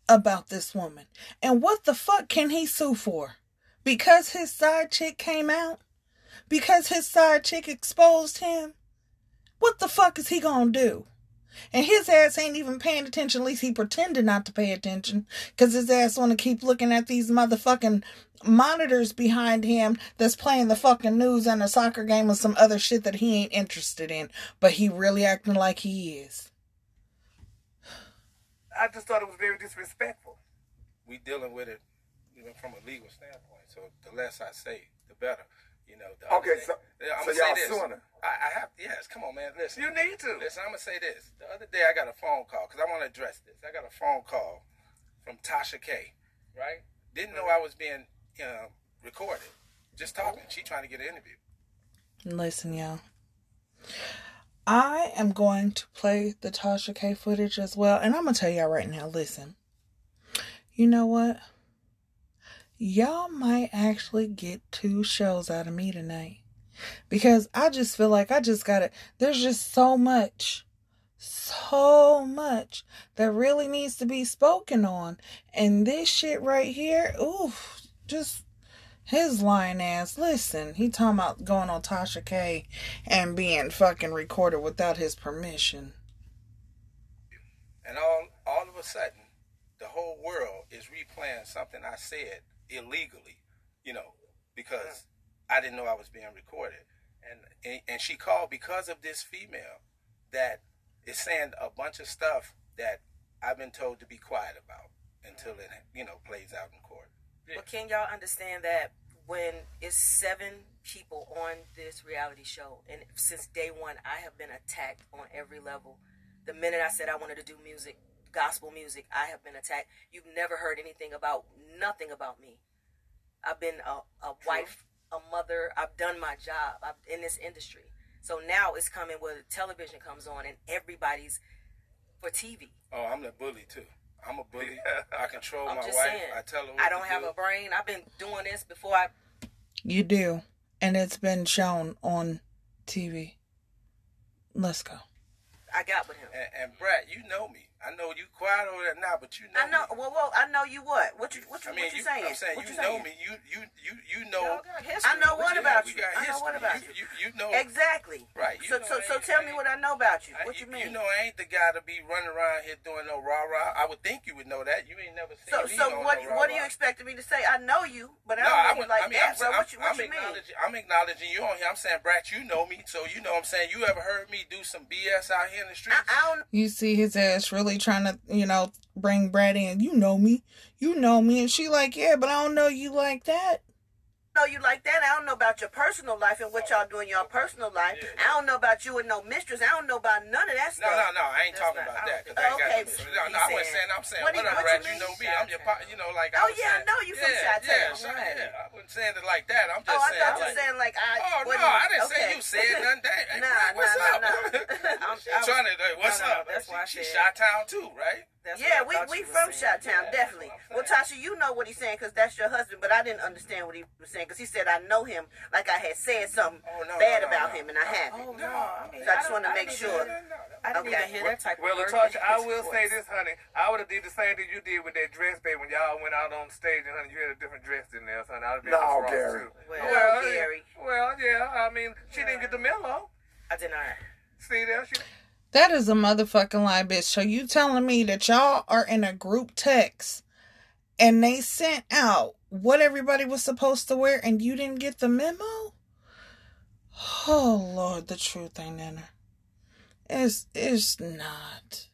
about this woman. And what the fuck can he sue for? Because his side chick came out? Because his side chick exposed him? What the fuck is he gonna do? And his ass ain't even paying attention. At least he pretended not to pay attention. Cause his ass wanna keep looking at these motherfucking monitors behind him that's playing the fucking news and a soccer game and some other shit that he ain't interested in. But he really acting like he is. I just thought it was very disrespectful. we dealing with it you know, from a legal standpoint. So the less I say, the better. You know. The Okay, so- thing- I'm so gonna say y'all this. suing her? I, I have. Yes. Come on, man. Listen. You need to. Listen. I'm gonna say this. The other day I got a phone call because I want to address this. I got a phone call from Tasha K. Right. Didn't know mm-hmm. I was being you know, recorded. Just talking. She trying to get an interview. Listen, y'all. I am going to play the Tasha K footage as well. And I'm going to tell y'all right now listen. You know what? Y'all might actually get two shows out of me tonight. Because I just feel like I just got to. There's just so much, so much that really needs to be spoken on. And this shit right here, oof, just his lying ass. Listen, he talking about going on Tasha K and being fucking recorded without his permission. And all all of a sudden, the whole world is replaying something I said illegally, you know, because I didn't know I was being recorded. And, and and she called because of this female that is saying a bunch of stuff that I've been told to be quiet about until mm-hmm. it you know plays out in court. But can y'all understand that when it's seven people on this reality show, and since day one, I have been attacked on every level. The minute I said I wanted to do music, gospel music, I have been attacked. You've never heard anything about nothing about me. I've been a, a wife, a mother. I've done my job I've, in this industry. So now it's coming where television comes on and everybody's for TV. Oh, I'm the bully too. I'm a bully. I control I'm my just wife. saying. I tell her what I don't to have do. a brain. I've been doing this before I You do. And it's been shown on TV. Let's go. I got with him. And, and Brad, you know me. I know you quiet over there now, but you know I know. me. Well, well, I know you. What? What you? What you? I mean, what you, you, saying? I'm saying what you, you know saying? me. You you you you know. Y'all got history. I know what Yeah, about we you. I know what history. about you. You, you, you know Exactly. Right. You So, know so, so tell me what I know about you. I- What you mean? You know, I ain't the guy to be running around here doing no rah rah. I would think you would know that. You ain't never seen so, me so on what? no what are you rah-rah. expecting me to say? I know you, but I No, don't know I, you would, like I mean, that, I'm, bro. What you? What you mean? acknowledging, I'm acknowledging you on here. I'm saying, Brat, you know me, so you know. what I'm saying, you ever heard me do some BS out here in the streets? I, I don't. You see his ass really trying to, you know, bring Brad in. You know me. You know me. And she like, yeah, but I don't know you like that. Know you like that. I don't know about your personal life and what y'all do in your personal life. I don't know about you and no mistress. I don't know about none of that No, stuff. no, no. I ain't That's talking not- about I that. don't 'cause I ain't think- got Okay. no, no, I wasn't saying. I'm saying, What do what, you- up, what you Brad? You know me. I'm your, pa- you know, like. I Oh, was yeah, I saying, know you from yeah, Chi-Town, Yeah, Chi- right. yeah. I wasn't saying it like that. I'm oh, just Oh, I saying. thought you like, saying like I. Oh no, you- I didn't say you said nothing. Hey, hey, Nah, Brad, what's nah, up? nah, I'm- She I was- trying to. Hey, what's No, no, up? that's why I she said- shot town too, right? That's Yeah, we we from. Shot Town, Yeah, definitely. Well, Tasha, you know what he's saying because that's your husband, but I didn't understand what he was saying because he said I know him like I had said something Oh, no, bad no, no, about no. him, and I haven't. Oh no! I mean, So I just don't- to make sure. I didn't Okay. even hear that type Well, of word LaTocha, in I will voice. say this, honey. I would have did the same thing you did with that dress, babe, when y'all went out on stage and honey, you had a different dress in there, son. I'd have been No, wrong Gary. too. Well, Well, Gary. Well, yeah. I mean, she didn't get the memo. I did not. See there, she. That is a motherfucking lie, bitch. So you telling me that y'all are in a group text and they sent out what everybody was supposed to wear and you didn't get the memo? Oh Lord, the truth ain't in her. It's it's not.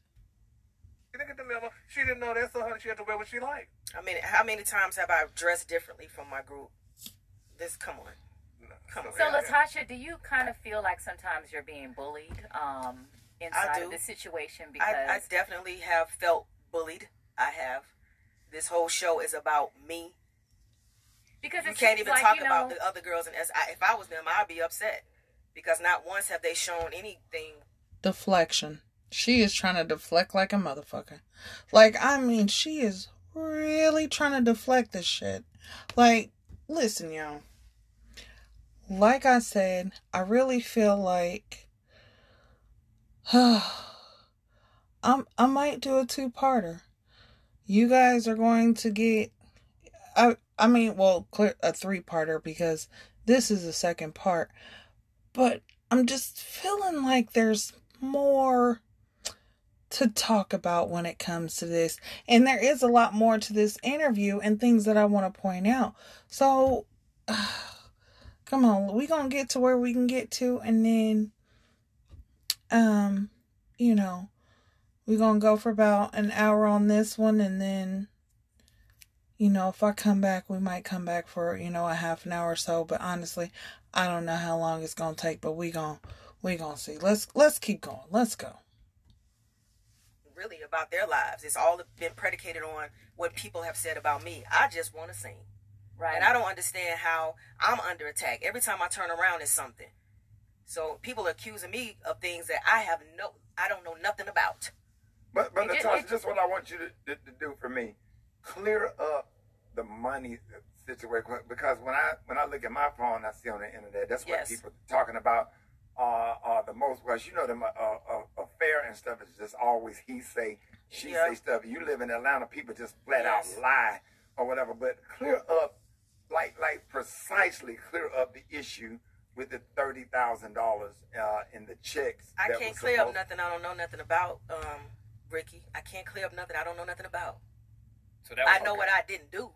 She didn't get the memo. She didn't know that, so honey, she had to wear what she liked. I mean, how many times have I dressed differently from my group? This, come on. Come on. So, LaTocha, do you kind of feel like sometimes you're being bullied um, inside do. of this situation? Because I, I definitely have felt bullied. I have. This whole show is about me. because You it can't even like, talk you know, about the other girls. And as I, if I was them, I'd be upset because not once have they shown anything. deflection. She is trying to deflect like a motherfucker. Like, I mean, she is really trying to deflect this shit. Like, listen, y'all. Like I said, I really feel like I'm I might do a two-parter. You guys are going to get I I mean, well, a three-parter because this is the second part. But I'm just feeling like there's more to talk about when it comes to this. And there is a lot more to this interview and things that I want to point out. So, come on, we're going to get to where we can get to and then um, you know, we're going to go for about an hour on this one and then you know, if I come back, we might come back for, you know, a half an hour or so, but honestly, I don't know how long it's going to take, but we going to we going to see. Let's let's keep going. Let's go. really about their lives. It's all been predicated on what people have said about me. I just want to sing. right? And I don't understand how I'm under attack. Every time I turn around it's something. So people are accusing me of things that I have no I don't know nothing about. But but Natasha, just what I want you to, to, to do for me, clear up the money situation because when I when I look at my phone, I see on the internet that's what Yes. people are talking about. Uh, uh, the most because you know the uh, uh, affair and stuff is just always he say she Yeah. say stuff. You live in Atlanta, people just flat Yes. out lie or whatever. But clear up, like like precisely clear up the issue with the thirty thousand dollars uh, in the checks. I can't was clear up nothing I don't know nothing about, um, Rickey. I can't clear up nothing I don't know nothing about. So that I know okay. what I didn't do.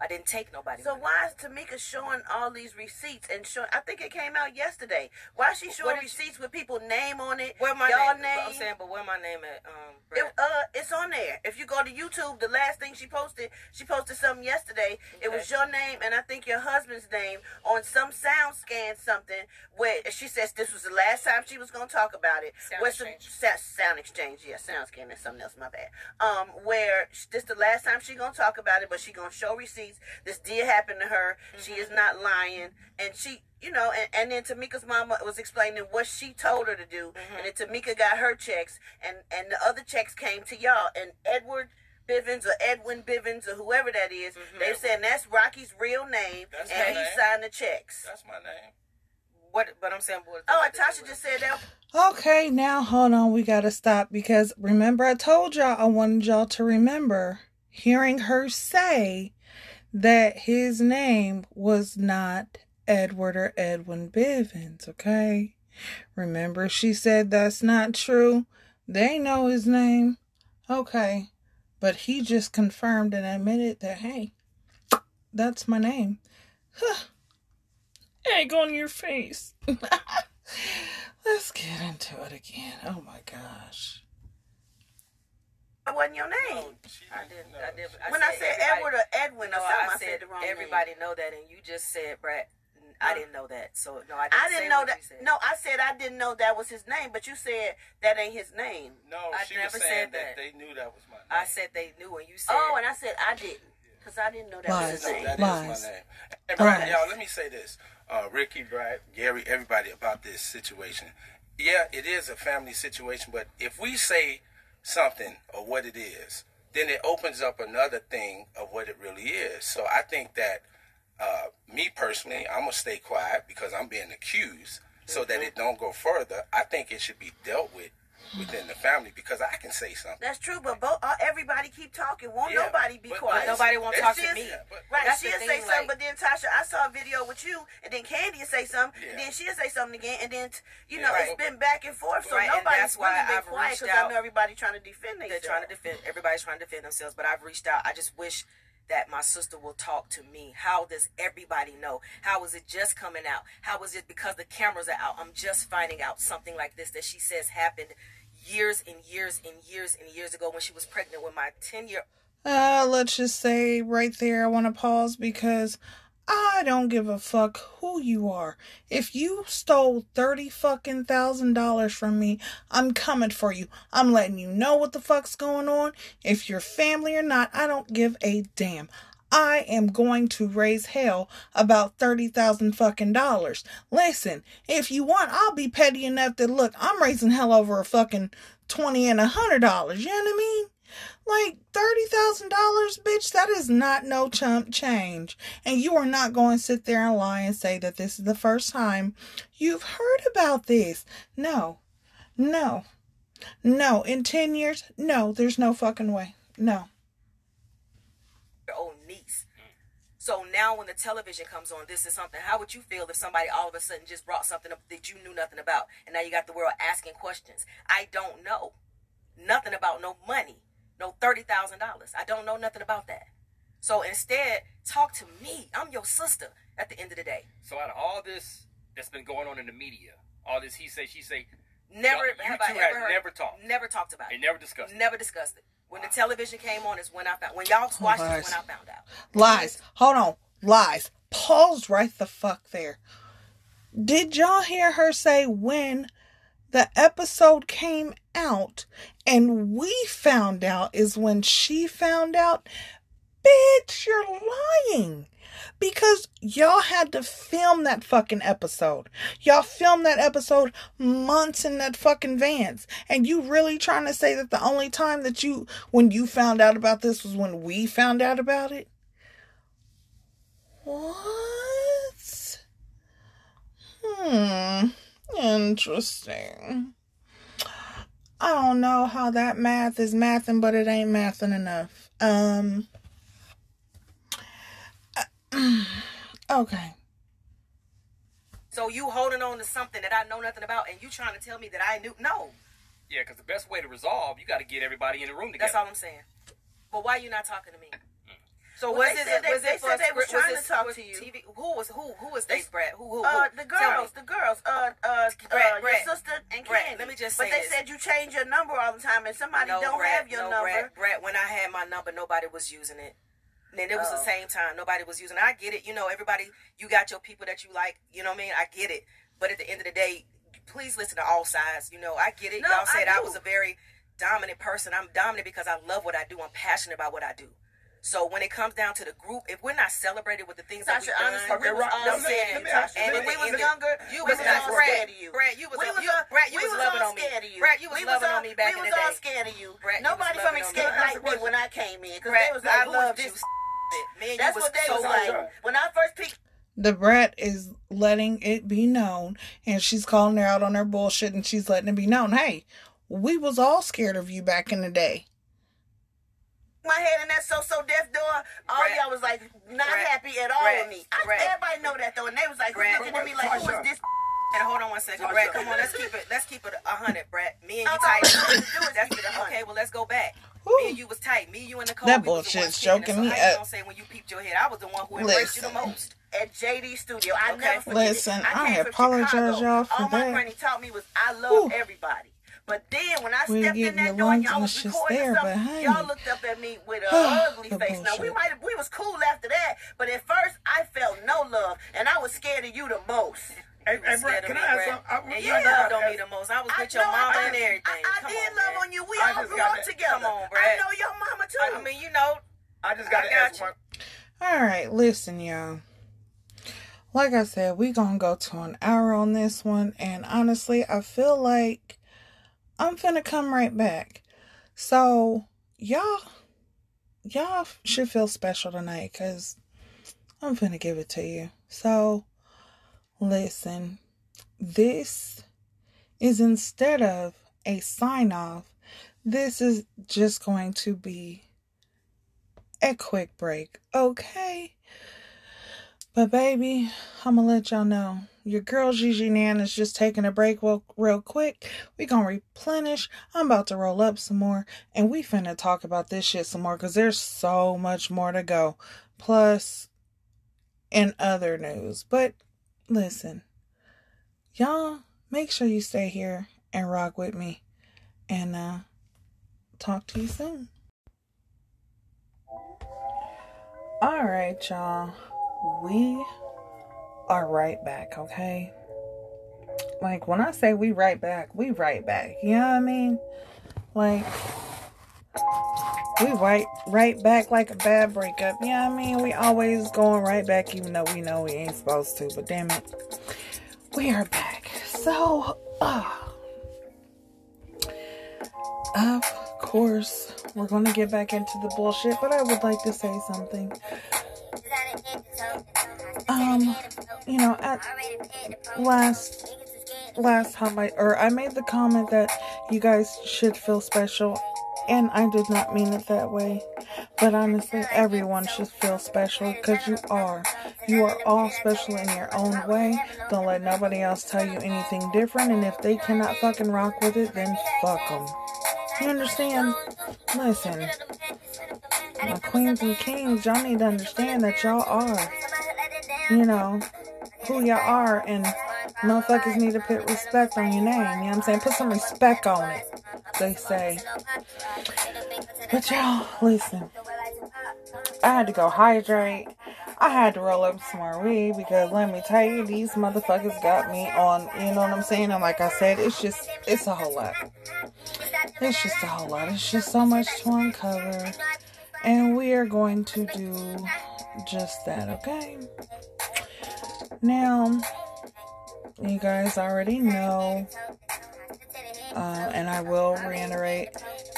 I didn't take nobody. So why is Tamika showing all these receipts and showing? I think it came out yesterday. Why is she showing receipts with people name on it? Where my y'all name? name? I'm saying, but where my name at? Um, It, uh, it's on there. If you go to YouTube, the last thing she posted, she posted something yesterday. It was your name and I think your husband's name on some sound scan something where she says this was the last time she was gonna talk about it. Sound some exchange. sa- sound exchange, yeah, sound scan. That's something else. My bad. Um, where this the last time she gonna talk about it, but she gonna show receipts. This did happen to her. She is mm-hmm. not lying, and she. You know, and, and then Tamika's mama was explaining what she told her to do, mm-hmm. and then Tamika got her checks, and and the other checks came to y'all, and Edward Bivens or Edwin Bivens or whoever that is, mm-hmm. they said that's Rocky's real name, That's and my he name. signed the checks. That's my name. what? But I'm saying, what? Oh, and Tasha just said that. Okay, now hold on. We got to stop because remember, I told y'all I wanted y'all to remember hearing her say that his name was not Edward or Edwin Bivens. Okay, remember, she said that's not true. They know his name. Okay, but he just confirmed and admitted that, hey, that's my name. Huh. Egg on your face. Let's get into it again. Oh my gosh. That wasn't your name. No, she I didn't did. know. I did. I when I said Edward or Edwin no, or something, I, I, said the wrong everybody name. know that, and you just said, Brett. I didn't know that, so no, I didn't. I didn't know what that. you said. No, I said I didn't know that was his name, but you said that ain't his name. No, I she never was saying said that. they knew that was my name. I said they knew, and you said. Oh, and I said I didn't because I didn't know that was his Lies. name. That is Lies. my name. And Lies. right, y'all, let me say this. Uh, Rickey, Brad, Gary, everybody about this situation. Yeah, it is a family situation, but if we say something or what it is, then it opens up another thing of what it really is. So I think that uh, me personally, I'm gonna stay quiet because I'm being accused, so that it don't go further. I think it should be dealt with within the family because I can say something. That's true, but both, uh, everybody keep talking. Won't Yeah, nobody be but- quiet? but Nobody won't talk to she'll- me. but- Right, That's she'll thing, say something, but then Tasha, I saw a video with you, and then Kandi will say something, and then she'll say something again, and then you Yeah, know right. it's been back and forth. So Right, nobody's really been I've quiet because I know everybody trying to defend They're trying to defend. Everybody's trying to defend themselves, but I've reached out. I just wish that my sister will talk to me. How does everybody know? How is it just coming out? How is it because the cameras are out? I'm just finding out something like this that she says happened years and years and years and years ago when she was pregnant with my 10 year Uh, let's just say right there, I want to pause because I don't give a fuck who you are. If you stole thirty fucking thousand dollars from me, I'm coming for you. I'm letting you know what the fuck's going on. If you're family or not, I don't give a damn. I am going to raise hell about thirty thousand fucking dollars. Listen, if you want, I'll be petty enough that look, I'm raising hell over a fucking twenty and a hundred dollars. You know what I mean? Like thirty thousand dollars, bitch, that is not no chump change. And you are not going to sit there and lie and say that this is the first time you've heard about this. No. No. No. In ten years, no, there's no fucking way. No. Niece. So now when the television comes on, this is something. How would you feel if somebody all of a sudden just brought something up that you knew nothing about, and now you got the world asking questions? I don't know nothing about no money, no thirty thousand dollars. I don't know nothing about that. So instead, talk to me. I'm your sister. At the end of the day, So out of all this that's been going on in the media, all this he say, she say, never y'all- have two I have ever heard, never talked. Never talked about They it. never discussed it. Never discussed it. When the television came on, is when I found. When y'all watched it, lies. is when I found out. Lies. Hold on. Lies. Pause right the fuck there. Did y'all hear her say when the episode came out and we found out is when she found out? Bitch, you're lying. Because y'all had to film that fucking episode. Y'all filmed that episode months in that fucking vans. And you really trying to say that the only time that you, when you found out about this was when we found out about it? What? Hmm. Interesting. I don't know how that math is mathing, but it ain't mathing enough. Um. Okay. So you holding on to something that I know nothing about, and you trying to tell me that I knew? No, Yeah, because the best way to resolve, you got to get everybody in the room together. that's all I'm saying. But why you not talking to me? So Well, was they it? they- was they it for said they was trying to talk to you. TV? Who was who? Who was they, Brad? Who? Who? who? Uh, the girls, the girls, uh, uh, Brett, uh, Brett, your sister and Kandi. let me just Say But they this. said you change your number all the time, and somebody no, don't Brett, have your no, number. Brett, Brett, when I had my number, nobody was using it. And it was the Oh. same time. Nobody was using it. I get it. You know, everybody, you got your people that you like. You know what I mean? I get it. But at the end of the day, please listen to all sides. You know, I get it. No, Y'all said I I, was a very dominant person. I'm dominant because I love what I do. I'm passionate about what I do. So when it comes down to the group, if we're not celebrated with the things that we've done, honestly, we was right, all let me- scared. me Tasha. and when we was end younger, you was was not all scared of you. Brett, you was we a- was you- all- Brett, you we was was loving on me. scared of you. Brett, you was we loving all, on me back we in was the all day. scared of you. Brett, you Nobody was from loving on me. Xscape Can liked me when I came in because they was I like, "Who is loved this?" you. Me That's what they was like when I first picked. The brat is letting it be known, and she's calling her out on her bullshit, and she's letting it be known. Hey, we was all scared of you back in the day. My head in that so so deaf door, all Brett. y'all was like not Brett. happy at all Brett. with me. I, Brett. everybody know that though, and they was like Brett. looking at me like, who is this? And hold on one second, Tasha. Brett. Come on, let's keep it. Let's keep it a hundred, Brett. Me and you tight. I wanted to do is That's it okay. Well, let's go back. Whew. Me and you was tight. Me, you, and Nicole. That we was the bullshit's ones choking so me how you up. gonna say when you peeped your head? I was the one who embraced you the most. At JD Studio, I Okay. never forget Listen, it. I came from apologize, Chicago. y'all, for All my that. granny taught me was I love Whew. everybody. But then when I We'll stepped in that door, lunch y'all was recording there, something. Y'all looked up at me with an ugly The face. Now we might have, we was cool after that, but at first I felt no love, and I was scared of you the most. Hey, hey, You Brett, can of I me, ask Brett. some? I, And yeah, you loved on me the most. I was with your know mama I and did. everything. I, I Come did on, love Brett. on you. We I all grew up together. Come on, I know your mama too. I mean, you know, I just got I to ask got one. All right, listen, y'all. Like I said, we gonna go to an hour on this one, and honestly, I feel like I'm finna come right back. So y'all, y'all should feel special tonight, cause I'm finna give it to you. So listen, this is instead of a sign off. This is just going to be a quick break, okay? But baby, I'm gonna let y'all know your girl Gigi Nan is just taking a break real, real quick. We gonna replenish. I'm about to roll up some more, and we finna talk about this shit some more because there's so much more to go. Plus, in other news, but listen, y'all make sure you stay here and rock with me, and uh, talk to you soon. All right, y'all. We are right back, okay? Like when I say we right back, we right back. You know what I mean? Like we right right back like a bad breakup. You know what I mean? We always going right back even though we know we ain't supposed to, but damn it. We are back. So uh, of course, we're to get back into the bullshit, but I would like to say something. Um, you know, at last last time I or I made the comment that you guys should feel special and I did not mean it that way. But honestly, everyone should feel special because you are. You are all special in your own way. Don't let nobody else tell you anything different. And if they cannot fucking rock with it, then fuck them. You understand? Listen, my queens and kings, y'all need to understand that y'all are, you know, who y'all are. And motherfuckers need to put respect on your name. You know what I'm saying? Put some respect on it, they say. But y'all, listen. I had to go hydrate. I had to roll up some more weed because let me tell you, these motherfuckers got me on, you know what I'm saying? And like I said, it's just, it's a whole lot. It's just a whole lot. It's just so much to uncover. And we are going to do just that, okay? Now, you guys already know, uh, and I will reiterate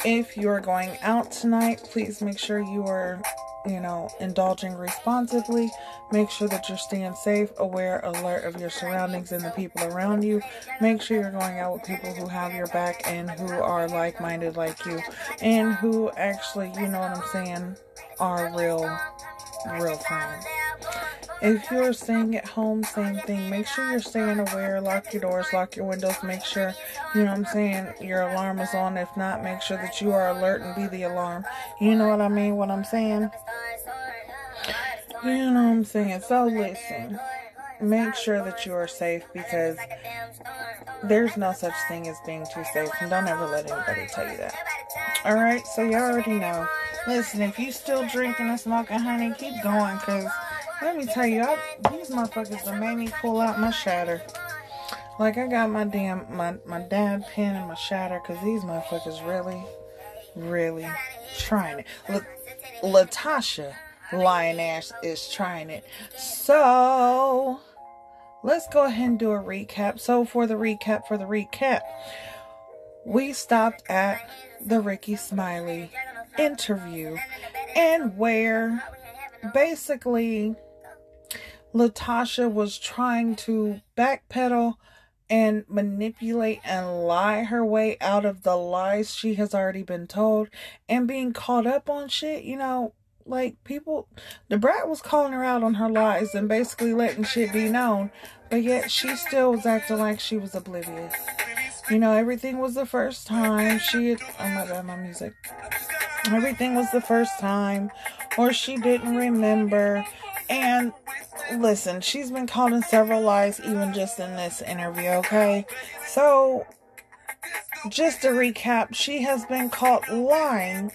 if you're going out tonight, please make sure you are, you know, indulging responsibly. Make sure that you're staying safe, aware, alert of your surroundings and the people around you. Make sure you're going out with people who have your back and who are like minded like you, and who actually, you know what I'm saying, are real, real time. If you're staying at home, same thing. Make sure you're staying aware. Lock your doors, lock your windows. Make sure, you know what I'm saying, your alarm is on. If not, make sure that you are alert and be the alarm. You know what I mean? What I'm saying? You know what I'm saying? So listen. Make sure that you are safe because there's no such thing as being too safe. And don't ever let anybody tell you that. Alright, so you already know. Listen, if you still drinking and smoking, honey, keep going because let me tell you, I, these motherfuckers have made me pull out my shatter. Like I got my damn my my dad pen and my shatter because these motherfuckers really, really trying it. Look, LaTocha Lioness is trying it. So let's go ahead and do a recap. So for the recap, for the recap, we stopped at the Rickey Smiley interview and where basically LaTocha was trying to backpedal and manipulate and lie her way out of the lies she has already been told and being caught up on shit, you know, like people the brat was calling her out on her lies and basically letting shit be known, but yet she still was acting like she was oblivious. You know, everything was the first time she had oh my god, my music. Everything was the first time, or she didn't remember. And listen, she's been called in several lies, even just in this interview, okay? So, just to recap, she has been caught lying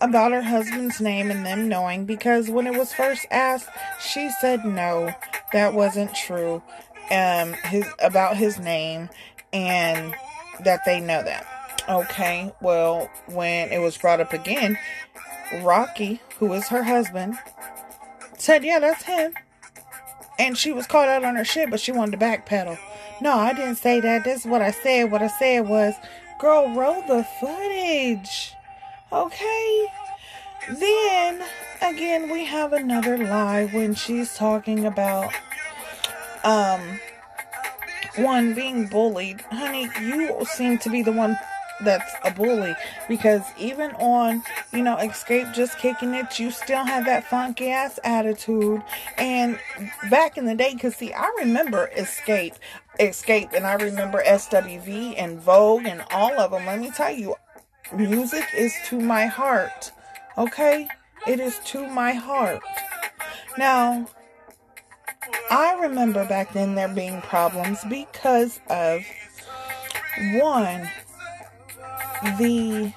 about her husband's name and them knowing because when it was first asked, she said no, that wasn't true. Um, his about his name and that they know that. Okay, well, when it was brought up again, Rocky, who is her husband, said, Yeah, that's him. And she was caught out on her shit, but she wanted to backpedal. No, I didn't say that. This is what I said. What I said was, Girl, roll the footage. Okay? Then, again, we have another lie when she's talking about, um, one being bullied. Honey, you seem to be the one that's a bully because even on you know Xscape just kicking it you still have that funky ass attitude and back in the day because see i remember Xscape Xscape and i remember swv and vogue and all of them let me tell you music is to my heart okay it is to my heart now i remember back then there being problems because of one the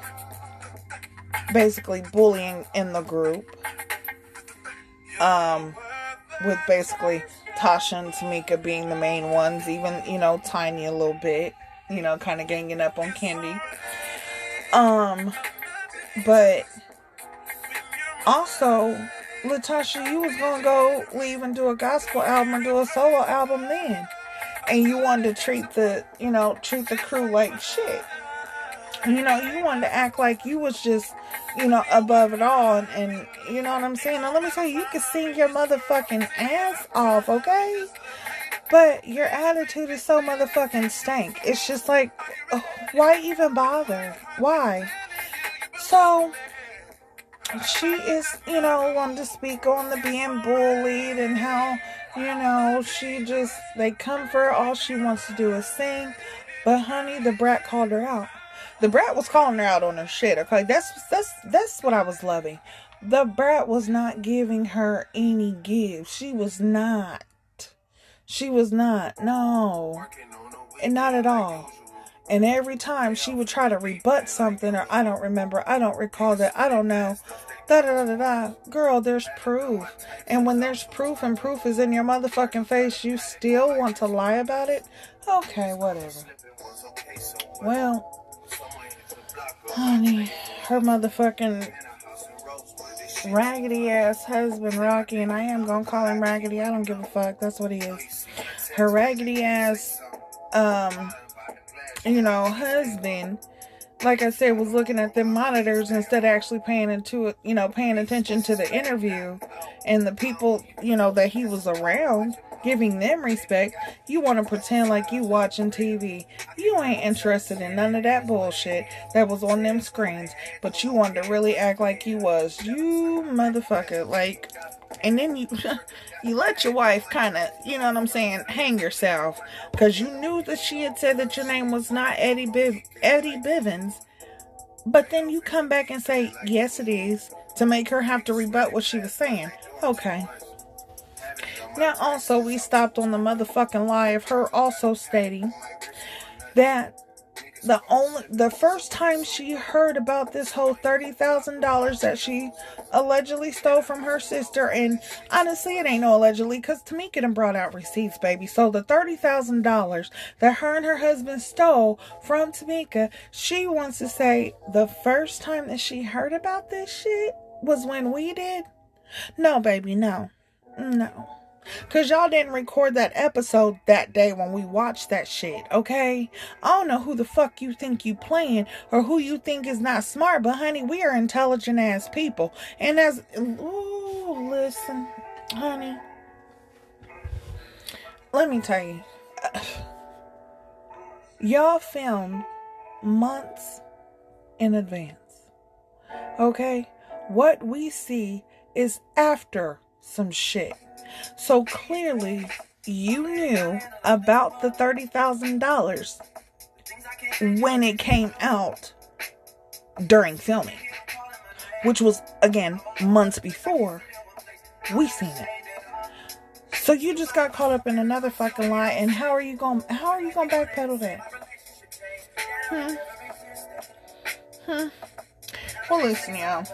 basically bullying in the group. Um, with basically Tasha and Tamika being the main ones, even, you know, Tiny a little bit, you know, kind of ganging up on Kandi. Um, but also, LaTocha, you was gonna go leave and do a gospel album and do a solo album then. And you wanted to treat the, you know, treat the crew like shit. You know, you wanted to act like you was just, you know, above it all. And, and you know what I'm saying? Now, let me tell you, you can sing your motherfucking ass off, okay? But your attitude is so motherfucking stank. It's just like, why even bother? Why? So, she is, you know, wanting to speak on the being bullied and how, you know, she just, they come for her. All she wants to do is sing. But, honey, the brat called her out. The brat was calling her out on her shit. Okay, that's that's that's what I was loving. The brat was not giving her any give. She was not. She was not. No, and not at all. And every time she would try to rebut something, or I don't remember, I don't recall that, I don't know. Da da da da da. Girl, there's proof. And when there's proof and proof is in your motherfucking face, you still want to lie about it? Okay, whatever. Well, honey, her motherfucking raggedy ass husband, Rocky, and I am gonna call him raggedy. I don't give a fuck. That's what he is. Her raggedy ass, um, you know, husband, like I said, was looking at the monitors instead of actually paying into you know, paying attention to the interview and the people, you know, that he was around giving them respect, you want to pretend like you watching TV. You ain't interested in none of that bullshit that was on them screens, but you wanted to really act like you was. You motherfucker. Like, and then you you let your wife kind of, you know what I'm saying, hang yourself because you knew that she had said that your name was not Eddie Biv- Eddie Bivens. But then you come back and say, yes, it is, to make her have to rebut what she was saying. Okay. Now, also, we stopped on the motherfucking lie of her also stating that the only the first time she heard about this whole thirty thousand dollars that she allegedly stole from her sister, and honestly, it ain't no allegedly, cause Tamika done brought out receipts, baby. So the thirty thousand dollars that her and her husband stole from Tamika, she wants to say the first time that she heard about this shit was when we did. No, baby, no, no. Cause y'all didn't record that episode that day when we watched that shit, okay? I don't know who the fuck you think you playing or who you think is not smart, but honey, we are intelligent ass people. And as ooh, listen, honey. Let me tell you. Y'all filmed months in advance. Okay? What we see is after some shit. So clearly, you knew about the $30,000 when it came out during filming, which was, again, months before we seen it. So you just got caught up in another fucking lie, and how are you going? How are you going to backpedal that? Hmm. Hmm. Well, listen, y'all.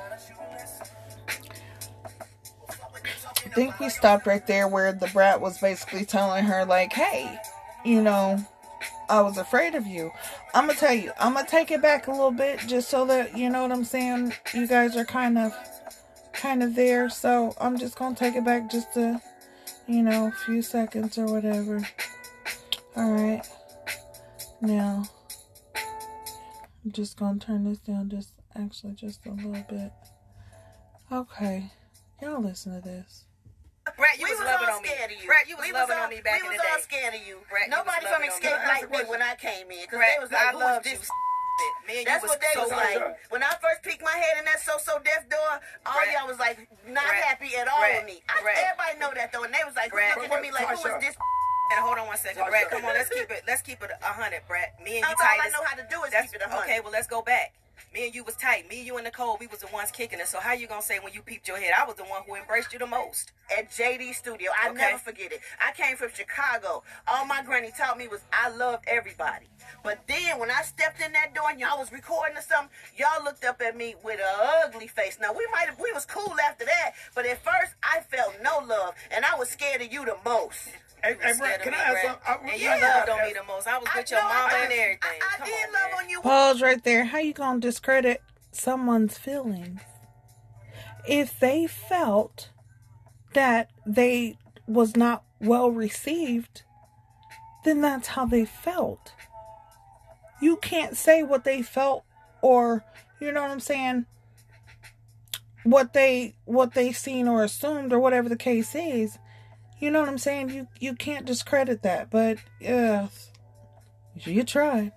Think we stopped right there where the brat was basically telling her, like, hey, you know, I was afraid of you. I'm gonna tell you, I'm gonna take it back a little bit just so that you know what I'm saying. You guys are kind of, kind of there. So I'm just gonna take it back just a, you know, a few seconds or whatever. All right. Now, I'm just gonna turn this down just actually just a little bit. Okay, y'all listen to this. Brett, you we was, was loving all on me. scared of you. Brett, you was we loving all, on me back in the was all day. scared of you. Brett, you Nobody was from loving Xscape me. liked me when I came in. Because they was like, I who loved you. this? Me and That's was what they so was like. good. When I first peeked my head in that So So Def door, all Brett. y'all was like not Brett. happy at all Brett. with me. I, Brett. everybody know that though, and they was like Brett. looking at me like, who is this? And hold on one second, Tasha. Brett. Come on, let's keep it. Let's keep it a hundred, Brett. Me and you, That's all I know how to do is That's keep it a hundred. okay. Well, let's go back. Me and you was tight. Me, you, and Nicole, we was the ones kicking it. So how you gonna say when you peeped your head, I was the one who embraced you the most? At JD Studio, I Okay. never forget it. I came from Chicago. All my granny taught me was I love everybody. But then when I stepped in that door and y'all was recording or something, y'all looked up at me with an ugly face. Now we might have we was cool after that, but at first I felt no love and I was scared of you the most. Hey, hey, Brett, can I ask something? I- And you yeah. loved on me the most. I was with your know, mama I- and everything. I, I did love on you. Pause right there. How you gonna discredit someone's feelings if they felt that they was not well received? Then that's how they felt. You can't say what they felt or you know what I'm saying what they what they seen or assumed or whatever the case is. You know what I'm saying? You you can't discredit that, but yeah, you tried.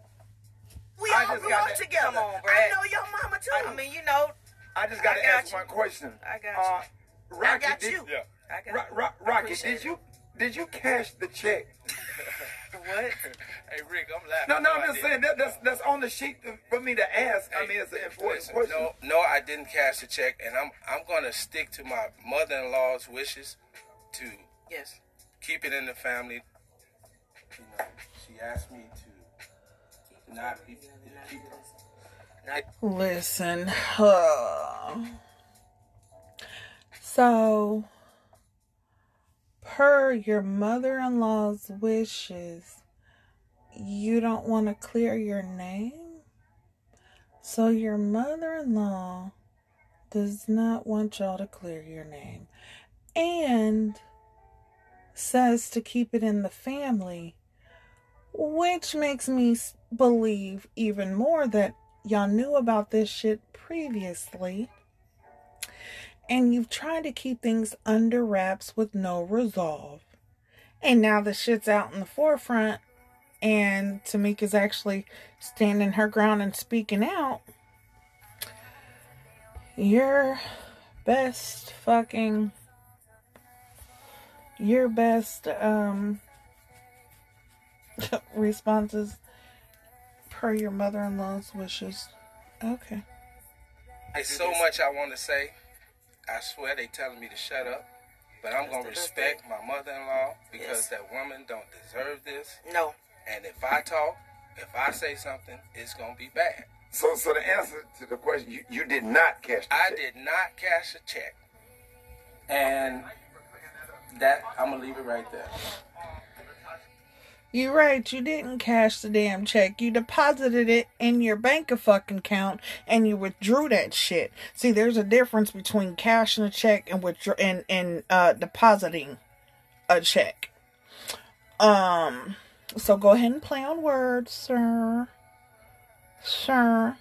We I all grew up that- together. On, I know your mama too. I mean, you know, I just got I to got ask you. one question. I got Uh, Rocky, got did, you. Yeah. I got Ro- you. Ro- Rocky, did you did you cash the check? what? Hey Rick, I'm laughing. No, no, I I'm just saying that, that's that's on the sheet for me to ask. I mean, it's an important Listen, question. No, no, I didn't cash the check, and I'm I'm gonna stick to my mother-in-law's wishes to Yes. keep it in the family. You know, she asked me to not be keep Listen. so, per your mother in law's wishes, you don't want to clear your name? So, your mother in law does not want y'all to clear your name and says to keep it in the family, which makes me believe even more that y'all knew about this shit previously and you've tried to keep things under wraps with no resolve. And now the shit's out in the forefront and Tamika's actually standing her ground and speaking out. Your best fucking your best um responses per your mother-in-law's wishes. Okay. There's so much I want to say. I swear they telling me to shut up, but I'm gonna respect my mother-in-law because Yes. that woman don't deserve this. No. And if I talk, if I say something, it's gonna be bad. So, so the answer to the question, you, you did not cash the I check. did not cash a check, and that I'm gonna leave it right there. You're right, you didn't cash the damn check. You deposited it in your bank fucking account and you withdrew that shit. See, there's a difference between cashing a check and withdraw and, and uh depositing a check. Um so go ahead and play on words, sir. Sir.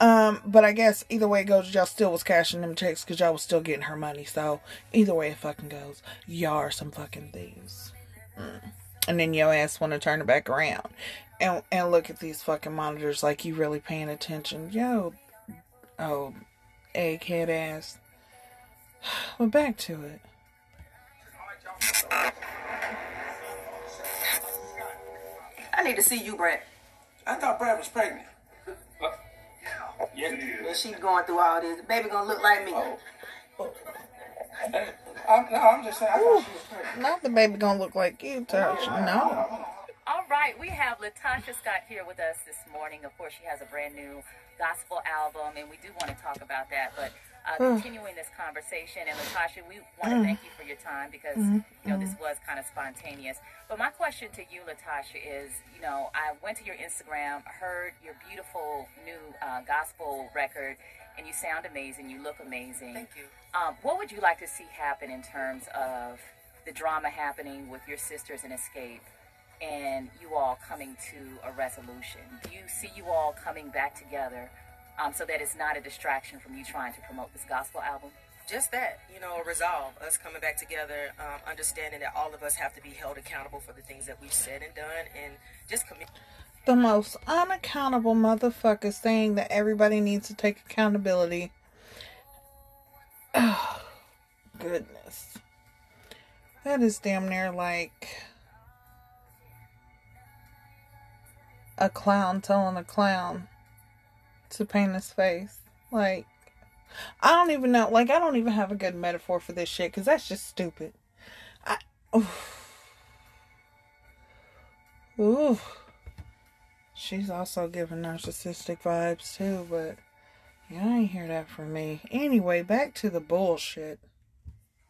Um, but I guess either way it goes, y'all still was cashing them checks because y'all was still getting her money. So either way it fucking goes, y'all are some fucking thieves. Mm. And then your ass want to turn it back around and and look at these fucking monitors like you really paying attention. Yo, oh, egghead ass. But back to it. I need to see you, Brett. I thought Brat was pregnant. Yeah, she's going through all this. Baby gonna look like me. Oh. Oh. I'm, no, I'm just saying. I thought she was. Not the baby gonna look like you, Touch. No. All right, we have LaTocha Scott here with us this morning. Of course, she has a brand new gospel album, and we do want to talk about that. But uh, continuing this conversation, and LaTocha, we want to thank you for your time because you know this was kind of spontaneous. But my question to you, LaTocha, is you know I went to your Instagram, heard your beautiful new uh, gospel record, and you sound amazing. You look amazing. Thank you. Um, what would you like to see happen in terms of the drama happening with your sisters in Xscape and you all coming to a resolution? Do you see you all coming back together um, so that it's not a distraction from you trying to promote this gospel album? Just that, you know, resolve us coming back together, um, understanding that all of us have to be held accountable for the things that we've said and done, and just commit. The most unaccountable motherfucker saying that everybody needs to take accountability. Oh, goodness. That is damn near like a clown telling a clown to paint his face. Like, I don't even know. Like, I don't even have a good metaphor for this shit because that's just stupid. I. Oof. Oof. She's also giving narcissistic vibes too, but yeah, I ain't hear that from me. Anyway, back to the bullshit.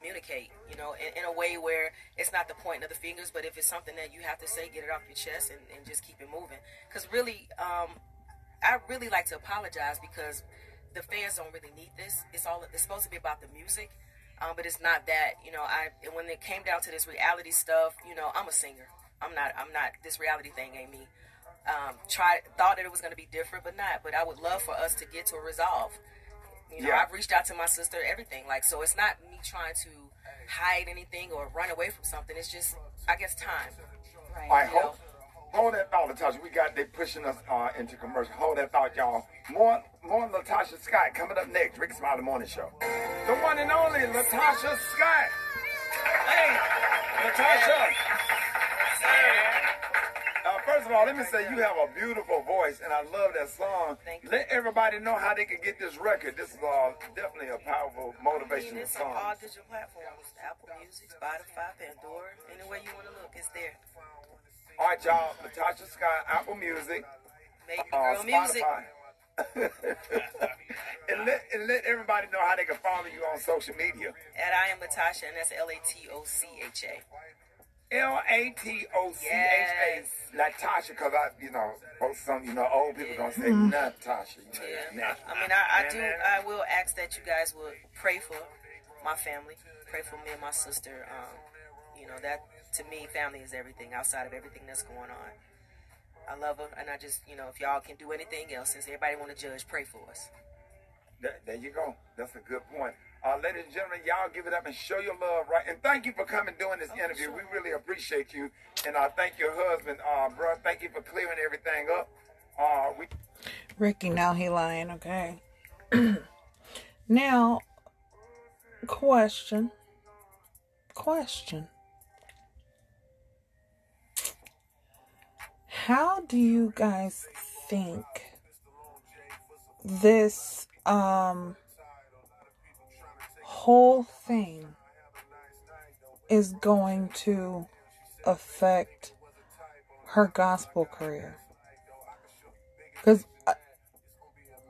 communicate, you know, in, in a way where it's not the pointing of the fingers, but if it's something that you have to say, get it off your chest and, and just keep it moving. Because really, um, I really like to apologize because the fans don't really need this. It's all it's supposed to be about the music, um, but it's not that. You know, I when it came down to this reality stuff, you know, I'm a singer. I'm not. I'm not. This reality thing ain't me. Um, tried thought that it was going to be different, but not. But I would love for us to get to a resolve. You know, Yeah. I've reached out to my sister, everything. Like, so it's not me trying to hide anything or run away from something. It's just, I guess, time. All right, hold, hold that thought, LaTocha. We got they pushing us uh, into commercial. Hold that thought, y'all. More, more LaTocha Scott coming up next. Rickey Smiley Morning Show. The one and only LaTocha Scott. Hey, LaTocha. Uh, first of all, let me say you have a beautiful voice, and I love that song. Let everybody know how they can get this record. This is uh, definitely a powerful I mean, motivational it's on song. all digital platforms Apple Music, Spotify, Pandora, anywhere you want to look, it's there. All right, y'all. LaTocha Scott, Apple Music, Baby uh, girl music. Spotify. and, let, and let everybody know how they can follow you on social media. And I am LaTocha, and that's L A T O C H A. L A T O C H A. LaTocha, because I, you know, most some, you know, old people gonna say Mhm. Natasha. Yeah. I mean, I, I do. I will ask that you guys would pray for my family, pray for me and my sister. Um, you know that to me, family is everything. Outside of everything that's going on, I love her, and I just, you know, if y'all can do anything else, since everybody want to judge, pray for us. There, there you go. That's a good point. Uh, ladies and gentlemen, y'all give it up and show your love, right? And thank you for coming doing this interview. We really appreciate you. And I uh, thank your husband, uh, bro. Thank you for clearing everything up. Uh, we Rickey, now he lying, okay? now, question. Question. How do you guys think this um whole thing is going to affect her gospel career? Because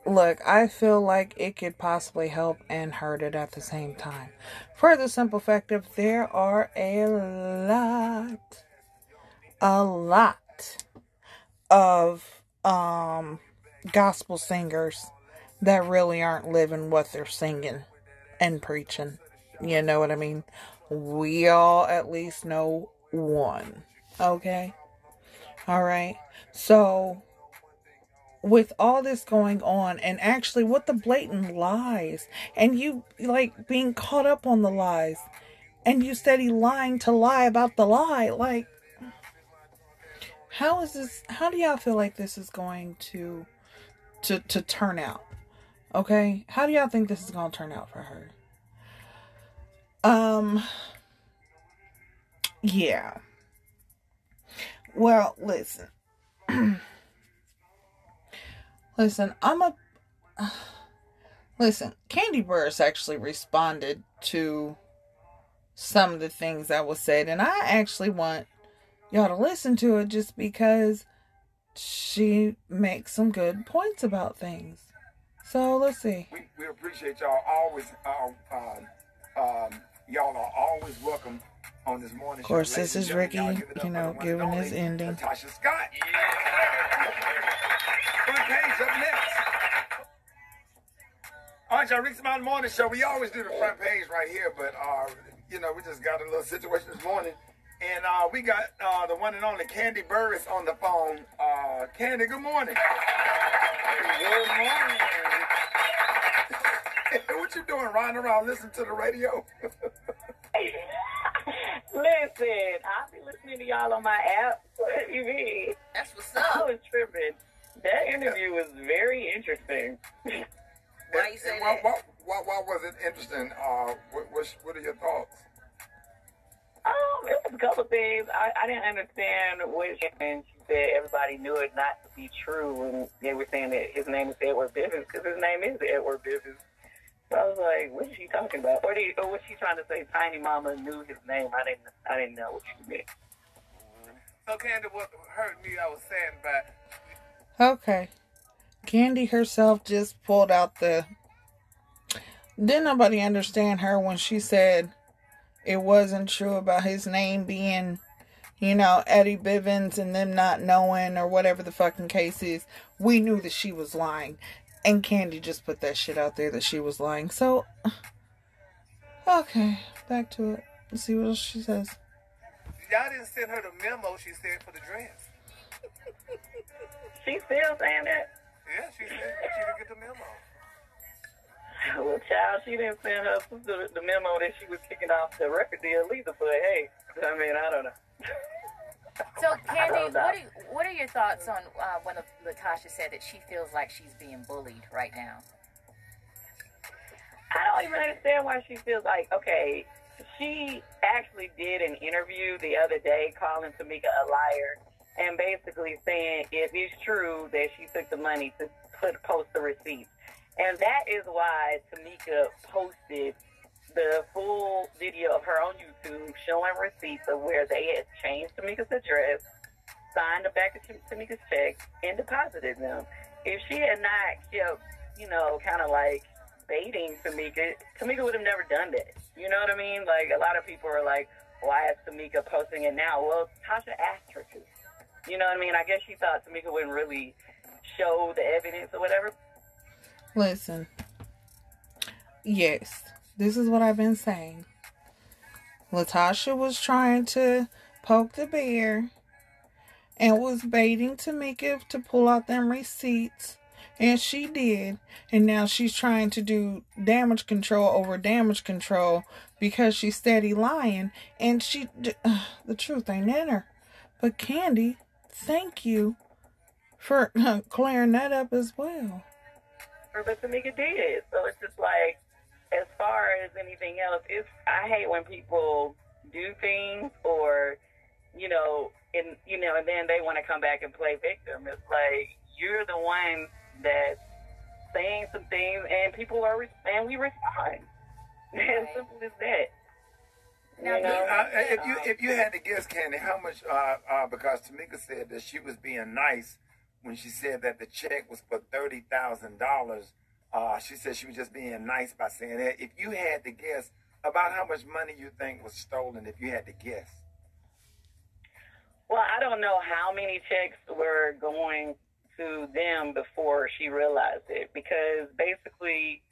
Look, I feel like it could possibly help and hurt it at the same time. For the simple fact of there are a lot, a lot of um gospel singers that really aren't living what they're singing and preaching. You know what I mean? We all at least know one. Okay? All right. So with all this going on and actually with the blatant lies and you like being caught up on the lies and you steady lying to lie about the lie like how is this how do y'all feel like this is going to to to turn out? Okay? How do y'all think this is to turn out for her? Um yeah. Well listen. Listen, I'm a. Listen, Kandi Burruss actually responded to some of the things that was said, and I actually want y'all to listen to it just because she makes some good points about things. So let's see. we, we appreciate y'all always. Uh, um, um, y'all are always welcome on this morning. Show. Of course, show. This is Rickey, y'all give it up you know, giving his ending. Natasha Scott. Front page up next. All right, y'all. Rick Smiley Morning Show. We always do the front page right here, but uh, you know, we just got a little situation this morning, and uh, we got uh, the one and only Kandi Burruss on the phone. Uh, Kandi, good morning. Good morning. what you doing? Riding around listening to the radio? Listen, I'll be listening to y'all on my app. What do you mean? That's what's up. I was tripping. That interview was very interesting. Why you say why, why, why, why was it interesting? Uh, what, what, what are your thoughts? Um, it was a couple of things. I, I didn't understand which, and she said everybody knew it not to be true, and they were saying that his name is Edward Bivens because his name is Edward Bivens. So I was like, what is she talking about? Or, did, or was she trying to say Tiny Mama knew his name? I didn't. I didn't know what she meant. So, Kandi, what hurt me, I was saying about Okay. Kandi herself just pulled out the. Didn't nobody understand her when she said it wasn't true about his name being, you know, Eddie Bivens and them not knowing or whatever the fucking case is. We knew that she was lying. And Kandi just put that shit out there that she was lying. So, okay, back to it. Let's see what else she says. y'all didn't send her the memo she said for the dress. She still saying that. Yeah, she said she didn't get the memo. Well, child, she didn't send her sister the memo that she was kicking off the record deal either. But hey, I mean, I don't know. So, Kandi, what are, what are your thoughts on uh, when LaTocha said that she feels like she's being bullied right now? I don't even understand why she feels like okay. She actually did an interview the other day calling Tamika a liar and basically saying if it's true that she took the money to put post the receipts. And that is why Tamika posted the full video of her on YouTube showing receipts of where they had changed Tamika's address, signed the back of Tamika's check, and deposited them. If she had not kept, you know, kind of like baiting Tamika, Tamika would have never done that. You know what I mean? Like a lot of people are like, why is Tamika posting it now? Well, Tasha asked her to. You know what I mean? I guess she thought Tamika wouldn't really show the evidence or whatever. Listen. Yes, this is what I've been saying. LaTocha was trying to poke the bear and was baiting Tamika to pull out them receipts. And she did. And now she's trying to do damage control over damage control because she's steady lying. And she, the truth ain't in her. But Kandi, thank you for clearing that up as well. But Tamika did. So it's just like, as far as anything else, it's I hate when people do things or, you know, and you know, and then they want to come back and play victim. It's like you're the one that's saying some things, and people are re- and we respond. As simple as that. Now, You know? Uh, if you if you had to guess, Kandi, how much? Uh, uh, because Tamika said that she was being nice when she said that the check was for thirty thousand dollars. Uh, she said she was just being nice by saying that. If you had to guess about how much money you think was stolen, if you had to guess, Well, I don't know how many checks were going to them before she realized it because basically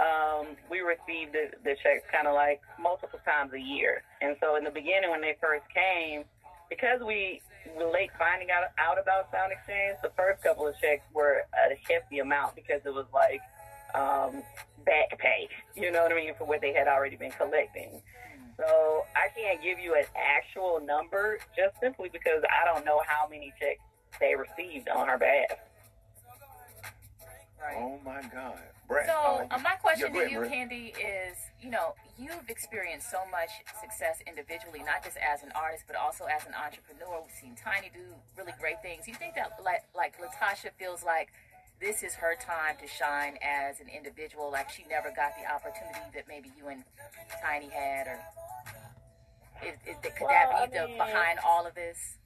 um, we received the, the checks kind of like multiple times a year. And so in the beginning, when they first came, because we late finding out, out about SoundExchange, the first couple of checks were a hefty amount because it was like um, back pay, you know what I mean, for what they had already been collecting. So I can't give you an actual number just simply because I don't know how many checks they received on her behalf. oh my God, Brett. So, uh, uh, my question yeah, to you, Maria. Kandi, is you know, you've experienced so much success individually, not just as an artist, but also as an entrepreneur. We've seen Tiny do really great things. You think that, like, like LaTocha feels like this is her time to shine as an individual, like she never got the opportunity that maybe you and Tiny had, or is, is, could Well, that I be the mean- behind all of this?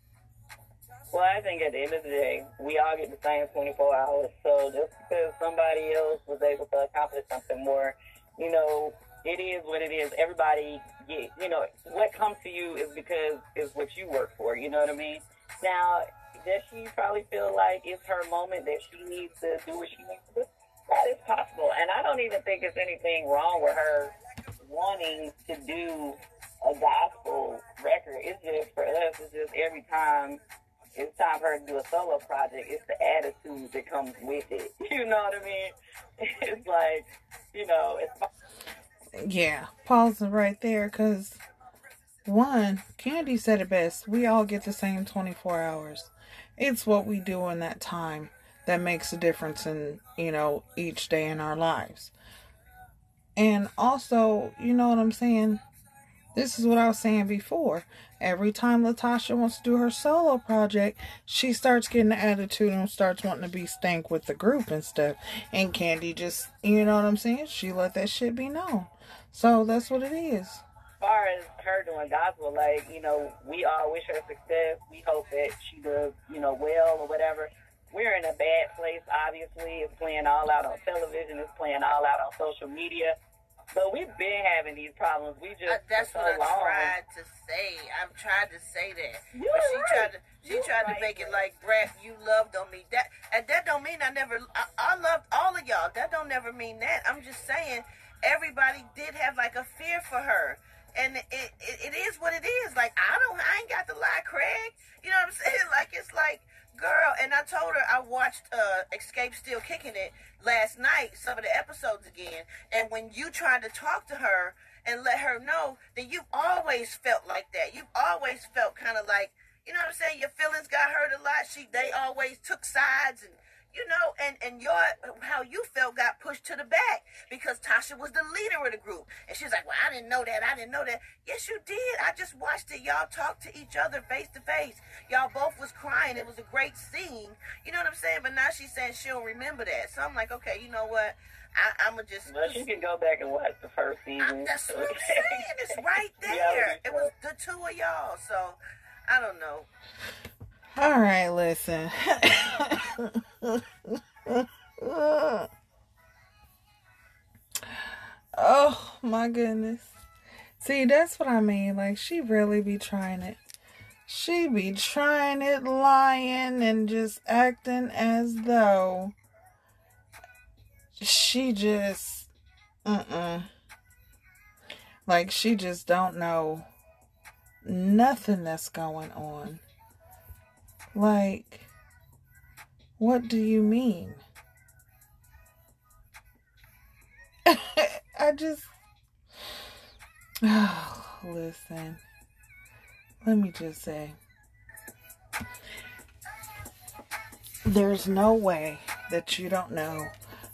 Well, I think at the end of the day, we all get the same 24 hours. So just because somebody else was able to accomplish something more, you know, it is what it is. Everybody get, you know, what comes to you is because is what you work for. You know what I mean? Now, does she probably feel like it's her moment that she needs to do what she needs to do? That is possible. And I don't even think there's anything wrong with her wanting to do a gospel record. It's just for us, it's just every time it's time for her to do a solo project, it's the attitude that comes with it. You know what I mean? It's like, you know, it's Yeah, pause right there because one, Kandi said it best. We all get the same 24 hours. It's what we do in that time that makes a difference in, you know, each day in our lives. And also, you know what I'm saying? This is what I was saying before. Every time LaTocha wants to do her solo project, she starts getting the attitude and starts wanting to be stank with the group and stuff. And Kandi just, you know what I'm saying? She let that shit be known. So that's what it is. As far as her doing gospel, like, you know, we all wish her success. We hope that she does, you know, well or whatever. We're in a bad place, obviously. It's playing all out on television, it's playing all out on social media. But we've been having these problems. We just Uh, that's for what so I long. tried to say. I'm trying to say that, You're but she right. tried to she You're tried to make it like Brett, you loved on me. That and that don't mean I never. I, I loved all of y'all. That don't never mean that. I'm just saying everybody did have like a fear for her, and it it, it is what it is. Like I don't. I ain't got to lie, Craig. You know what I'm saying? Like it's like. Girl, and I told her I watched uh, Xscape Still Kicking It last night, some of the episodes again. And when you tried to talk to her and let her know that you've always felt like that, you've always felt kind of like, you know what I'm saying? Your feelings got hurt a lot. She, they always took sides, and you know, and and your how you felt got pushed to the back because Tasha was the leader of the group, and she's like, well, I didn't know that, I didn't know that. Yes, you did. I just watched it. Y'all talked to each other face to face. Y'all both was crying. It was a great scene. You know what I'm saying? But now she's saying she don't remember that. So I'm like, okay, you know what? I, I'm gonna just. But you can go back and watch the first season. That's what I'm saying. It's right there. It was the two of y'all. So I don't know. All right, listen. oh my goodness. See, that's what I mean. Like she really be trying it. She be trying it lying and just acting as though she just mm-mm. Like she just don't know nothing that's going on. Like, what do you mean? I just. Oh, listen. Let me just say. There's no way that you don't know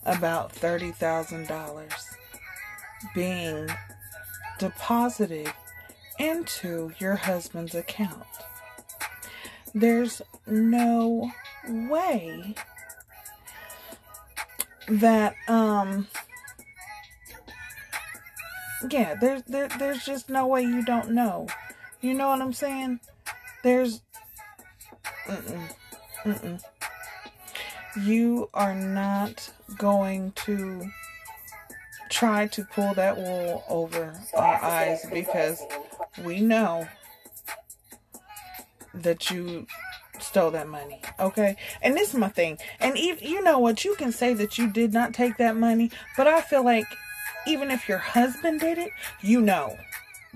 about $30,000 being deposited into your husband's account. There's no way that um yeah, there's there, there's just no way you don't know. You know what I'm saying? There's mm-mm, mm-mm. You are not going to try to pull that wool over our eyes because we know that you stole that money. Okay? And this is my thing. And if you know what, you can say that you did not take that money, but I feel like even if your husband did it, you know.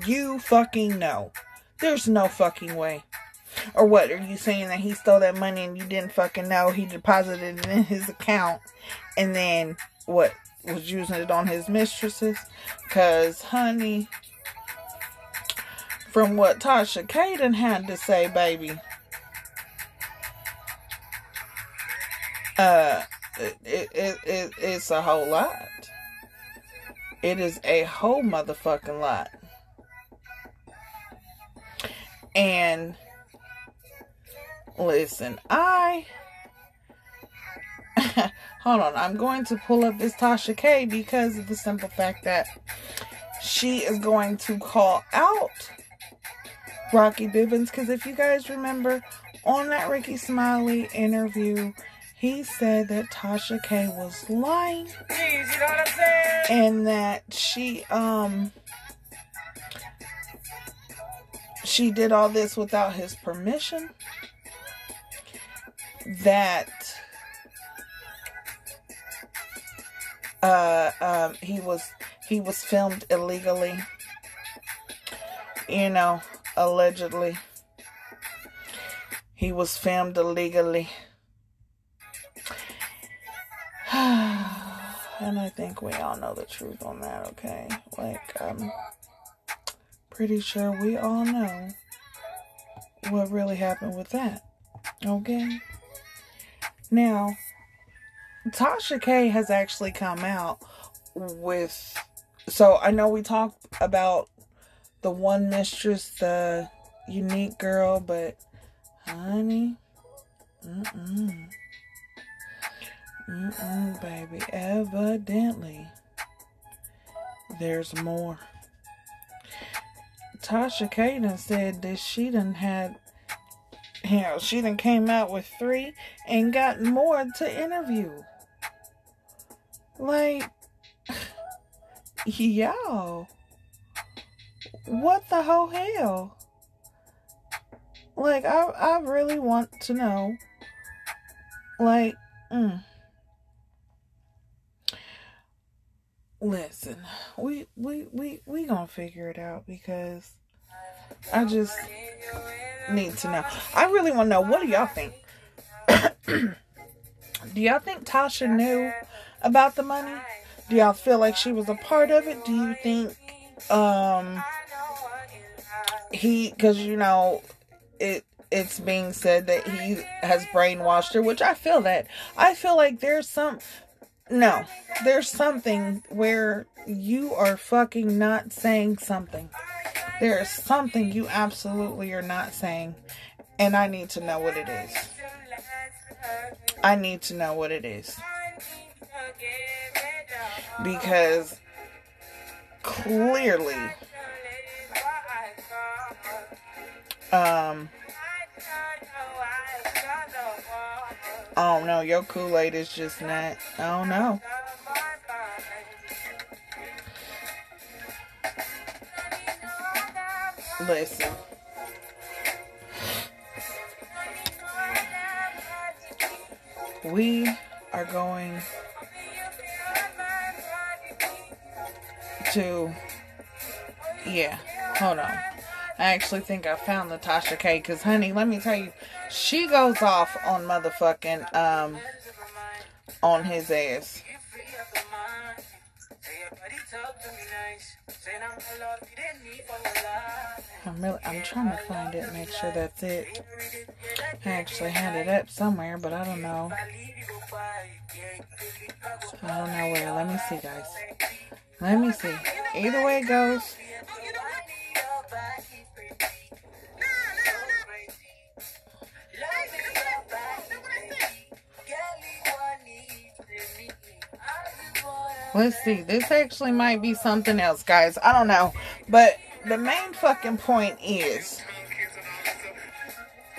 You fucking know. There's no fucking way. Or what? Are you saying that he stole that money and you didn't fucking know he deposited it in his account and then what? Was using it on his mistresses? Cause honey, from what Tasha Caden had to say, baby, uh, it, it, it, it, it's a whole lot. It is a whole motherfucking lot. And listen, I hold on, I'm going to pull up this Tasha K because of the simple fact that she is going to call out Rocky Bivens. Because if you guys remember on that Rickey Smiley interview, he said that Tasha K was lying Jeez, you know what I'm saying? and that she um she did all this without his permission. That uh um he was he was filmed illegally you know allegedly. He was filmed illegally and I think we all know the truth on that, okay? Like, I'm pretty sure we all know what really happened with that, okay? Now, Tasha K has actually come out with. So I know we talked about the one mistress, the unique girl, but honey, mm-mm. Mm-mm, baby. Evidently, there's more. Tasha K said that she done had, you know, she done came out with three and got more to interview. Like, y'all, what the whole hell? Like, I, I really want to know. Like, mm. Listen, we we we we gonna figure it out because I just need to know. I really want to know. What do y'all think? do y'all think Tasha knew about the money? Do y'all feel like she was a part of it? Do you think um he because you know it it's being said that he has brainwashed her, which I feel that. I feel like there's some no, there's something where you are fucking not saying something. There is something you absolutely are not saying, and I need to know what it is. I need to know what it is. Because clearly, um, I don't. Your Kool Aid is just not. I don't know. Listen. We are going to. Yeah, hold on. I actually think I found Natasha Tasha K. Because, honey, let me tell you, she goes off on motherfucking um on his ass. I'm really I'm trying to find it, make sure that's it. I actually had it up somewhere, but I don't know. I don't know where. Let me see, guys. Let me see. Either way it goes. Let's see. This actually might be something else, guys. I don't know. But the main fucking point is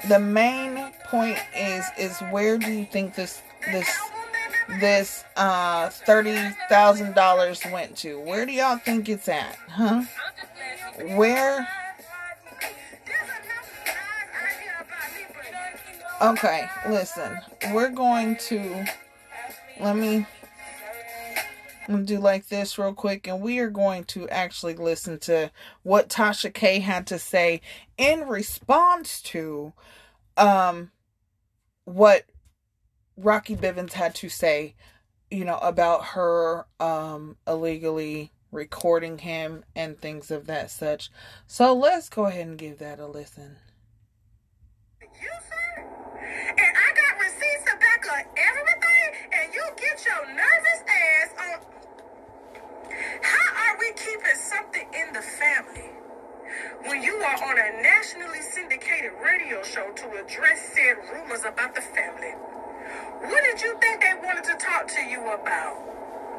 the main point is is where do you think this this this uh thirty thousand dollars went to? Where do y'all think it's at? Huh? Where Okay, listen. We're going to let me I'm gonna do like this real quick, and we are going to actually listen to what Tasha K had to say in response to um what Rocky Bivens had to say, you know, about her um illegally recording him and things of that such. So let's go ahead and give that a listen. You, sir? And I got receipts to back up everything, and you get your nervous ass on how are we keeping something in the family when you are on a nationally syndicated radio show to address said rumors about the family? What did you think they wanted to talk to you about?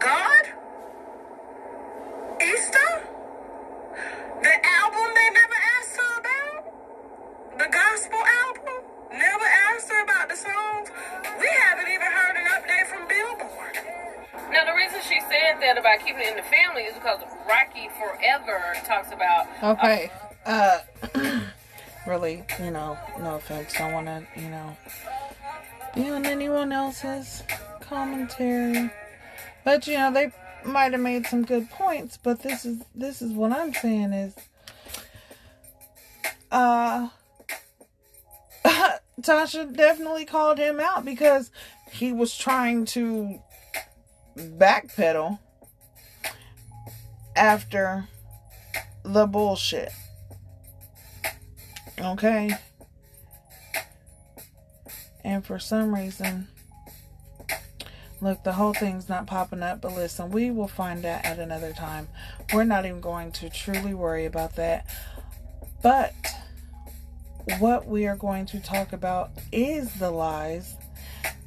God? Easter? The album they never asked her about? The gospel album? Never asked her about the songs? Said that about keeping it in the family is because Rocky forever talks about. Okay. Uh, really, you know, no offense. Don't want to, you know, be on anyone else's commentary. But, you know, they might have made some good points, but this is this is what I'm saying is uh Tasha definitely called him out because he was trying to backpedal after the bullshit. Okay? And for some reason, Look, the whole thing's not popping up, but listen, we will find out at another time. We're not even going to truly worry about that. But what we are going to talk about is the lies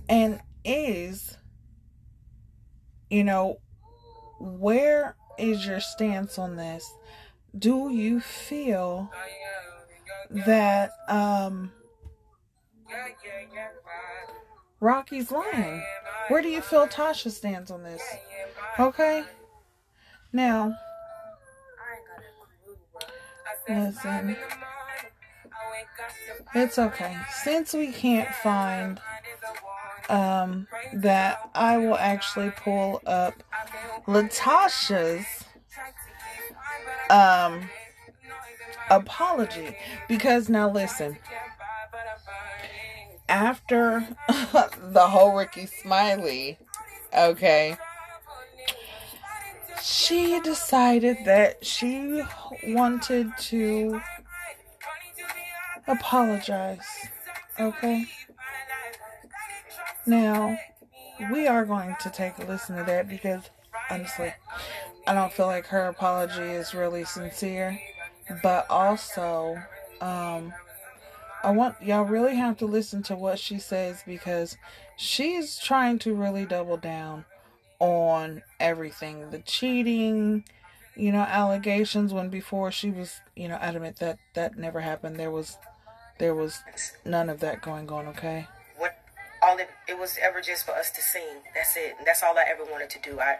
and is, you know, where is your stance on this? Do you feel that, um, Rocky's lying? Where do you feel Tasha stands on this? Okay. Now, listen. It's okay. Since we can't find um that I will actually pull up LaTocha's um apology because now listen after the whole Rickey Smiley, okay, she decided that she wanted to apologize. Okay? Now, we are going to take a listen to that because honestly, I don't feel like her apology is really sincere. But also, um, I want y'all really have to listen to what she says because she's trying to really double down on everything the cheating, you know, allegations when before she was, you know, adamant that that never happened. There was there was none of that going on, okay? What all it, it was ever just for us to sing. That's it. And that's all I ever wanted to do. I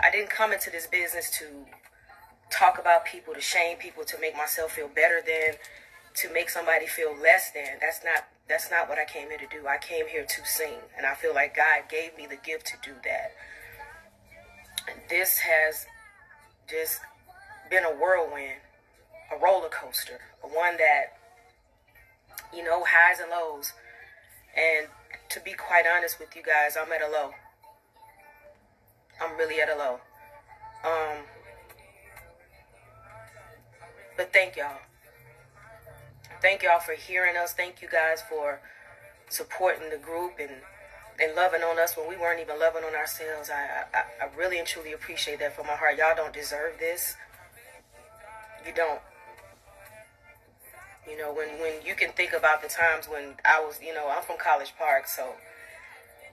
I didn't come into this business to talk about people, to shame people, to make myself feel better than to make somebody feel less than. That's not that's not what I came here to do. I came here to sing, and I feel like God gave me the gift to do that. And this has just been a whirlwind, a roller coaster, one that you know highs and lows. And to be quite honest with you guys, I'm at a low. I'm really at a low. Um, but thank y'all. Thank y'all for hearing us. Thank you guys for supporting the group and and loving on us when we weren't even loving on ourselves. I, I I really and truly appreciate that from my heart. Y'all don't deserve this. You don't. You know, when when you can think about the times when I was, you know, I'm from College Park, so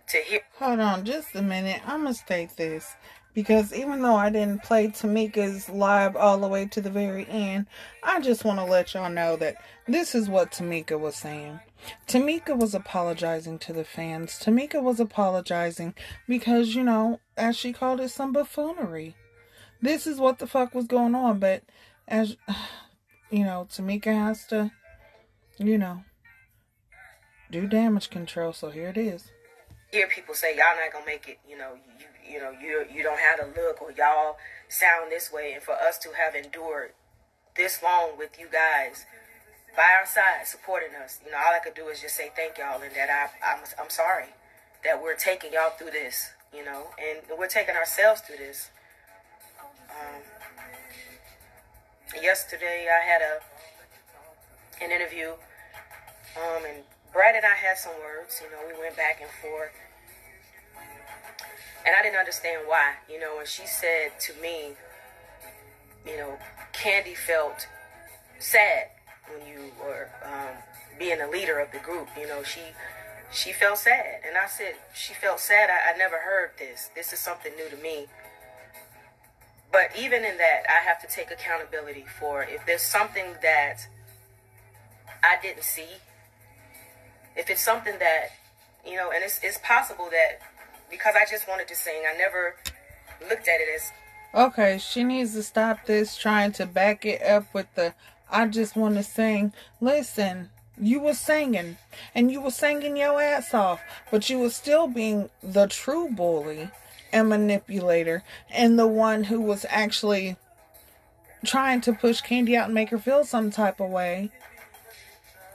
to hear Hold on just a minute. I'm going to state this because even though I didn't play Tamika's live all the way to the very end, I just want to let y'all know that this is what Tamika was saying. Tamika was apologizing to the fans. Tamika was apologizing because, you know, as she called it, some buffoonery. This is what the fuck was going on, but as, you know, Tamika has to, you know, do damage control, so here it is. hear people say y'all not gonna make it. You know, you you know you you don't have the look or y'all sound this way, and for us to have endured this long with you guys by our side, supporting us, you know, all I could do is just say thank y'all, and that I I'm I'm sorry that we're taking y'all through this, you know, and we're taking ourselves through this. Um, yesterday I had a an interview, um, and Brat and I had some words. You know, we went back and forth, and I didn't understand why. You know, and she said to me, you know, Kandi felt sad when you were um, being a leader of the group. You know, she she felt sad, and I said she felt sad. I, I never heard this. This is something new to me. But even in that, I have to take accountability for if there's something that I didn't see. If it's something that, you know, and it's, it's possible that because I just wanted to sing, I never looked at it as Okay, she needs to stop this trying to back it up with the I just want to sing. Listen, you were singing and you were singing your ass off, but you were still being the true bully and manipulator and the one who was actually trying to push Kandi out and make her feel some type of way.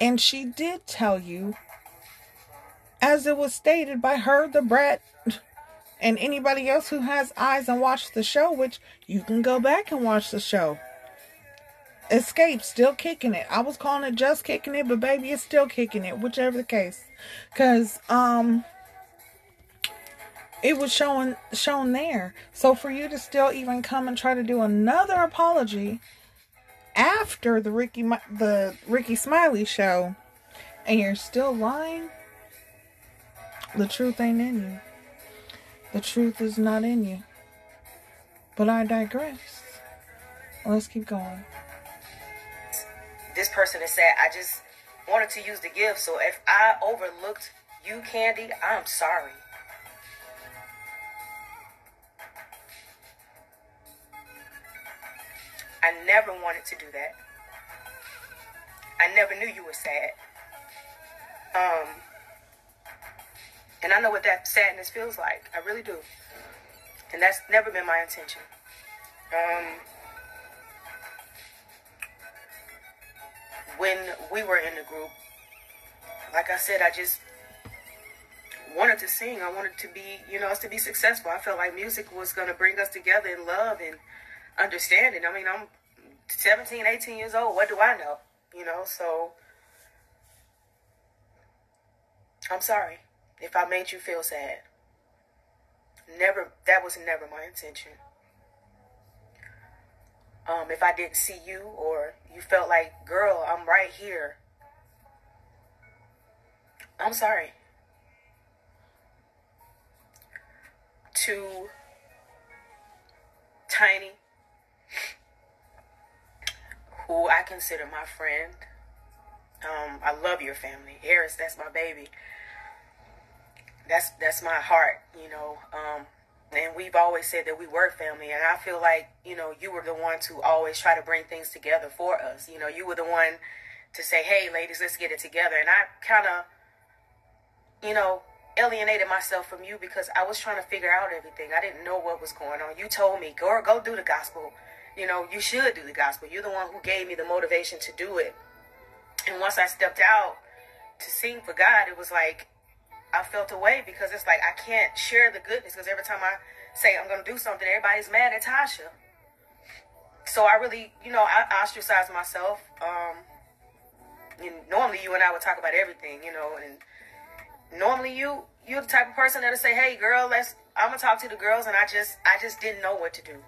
And she did tell you, as it was stated by her, the brat, and anybody else who has eyes and watched the show, which you can go back and watch the show. Xscape, still kicking it. I was calling it just kicking it, but baby, it's still kicking it, whichever the case. Cause um, it was shown shown there. So for you to still even come and try to do another apology after the Rickey the Rickey Smiley show, and you're still lying, the truth ain't in you. The truth is not in you. But I digress. Let's keep going. This person is sad. I just wanted to use the gift. So if I overlooked you, Kandi, I'm sorry. I never wanted to do that. I never knew you were sad. Um, and I know what that sadness feels like. I really do. And that's never been my intention. Um, when we were in the group, like I said, I just wanted to sing. I wanted to be, you know, to be successful. I felt like music was going to bring us together in love and understanding. I mean, I'm 17, 18 years old. What do I know? You know, so I'm sorry if I made you feel sad. Never, that was never my intention. Um, if I didn't see you or you felt like, girl, I'm right here. I'm sorry. To Tiny, who I consider my friend. Um, I love your family. Harris, that's my baby that's that's my heart, you know. Um, and we've always said that we were family, and I feel like you know you were the one to always try to bring things together for us. You know, you were the one to say, "Hey, ladies, let's get it together." And I kind of, you know, alienated myself from you because I was trying to figure out everything. I didn't know what was going on. You told me, "Go, go do the gospel." You know, you should do the gospel. You're the one who gave me the motivation to do it. And once I stepped out to sing for God, it was like I felt away because it's like I can't share the goodness because every time I say I'm going to do something, everybody's mad at Tasha. So I really, you know, I ostracized myself. Um, and normally you and I would talk about everything, you know, and normally you you're the type of person that'll say, "Hey, girl, let's." I'm gonna talk to the girls, and I just I just didn't know what to do.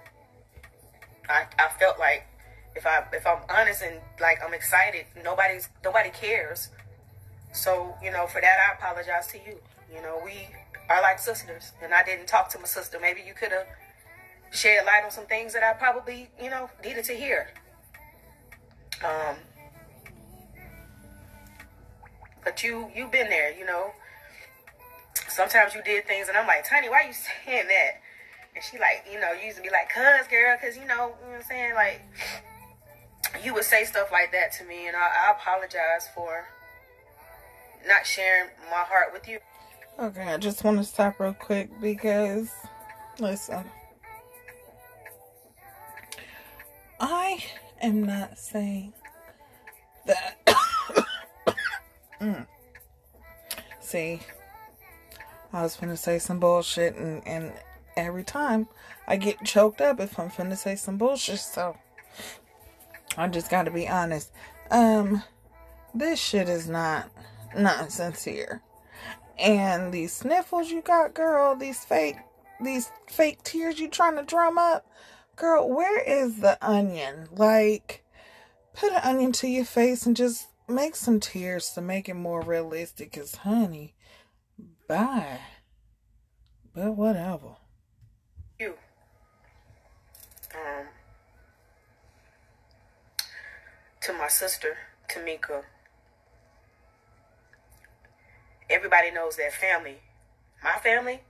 I I felt like if I if I'm honest and like I'm excited, nobody's nobody cares. So, you know, for that, I apologize to you. You know, we are like sisters, and I didn't talk to my sister. Maybe you could have shed light on some things that I probably, you know, needed to hear. Um, but you, you've been there, you know. Sometimes you did things, and I'm like, Tiny, why are you saying that? And she like, you know, used to be like, cuz girl, cuz you know, you know what I'm saying? Like, you would say stuff like that to me, and I, I apologize for not sharing my heart with you. Okay, I just want to stop real quick because, listen, I am not saying that. mm. See, I was gonna say some bullshit, and, and every time I get choked up if I'm finna say some bullshit, so I just gotta be honest. Um, this shit is not nonsense here. And these sniffles you got, girl, these fake these fake tears you trying to drum up, girl, where is the onion? Like put an onion to your face and just make some tears to make it more realistic cuz honey, bye. But whatever. You. Um to my sister, Tamika everybody knows that family, my family,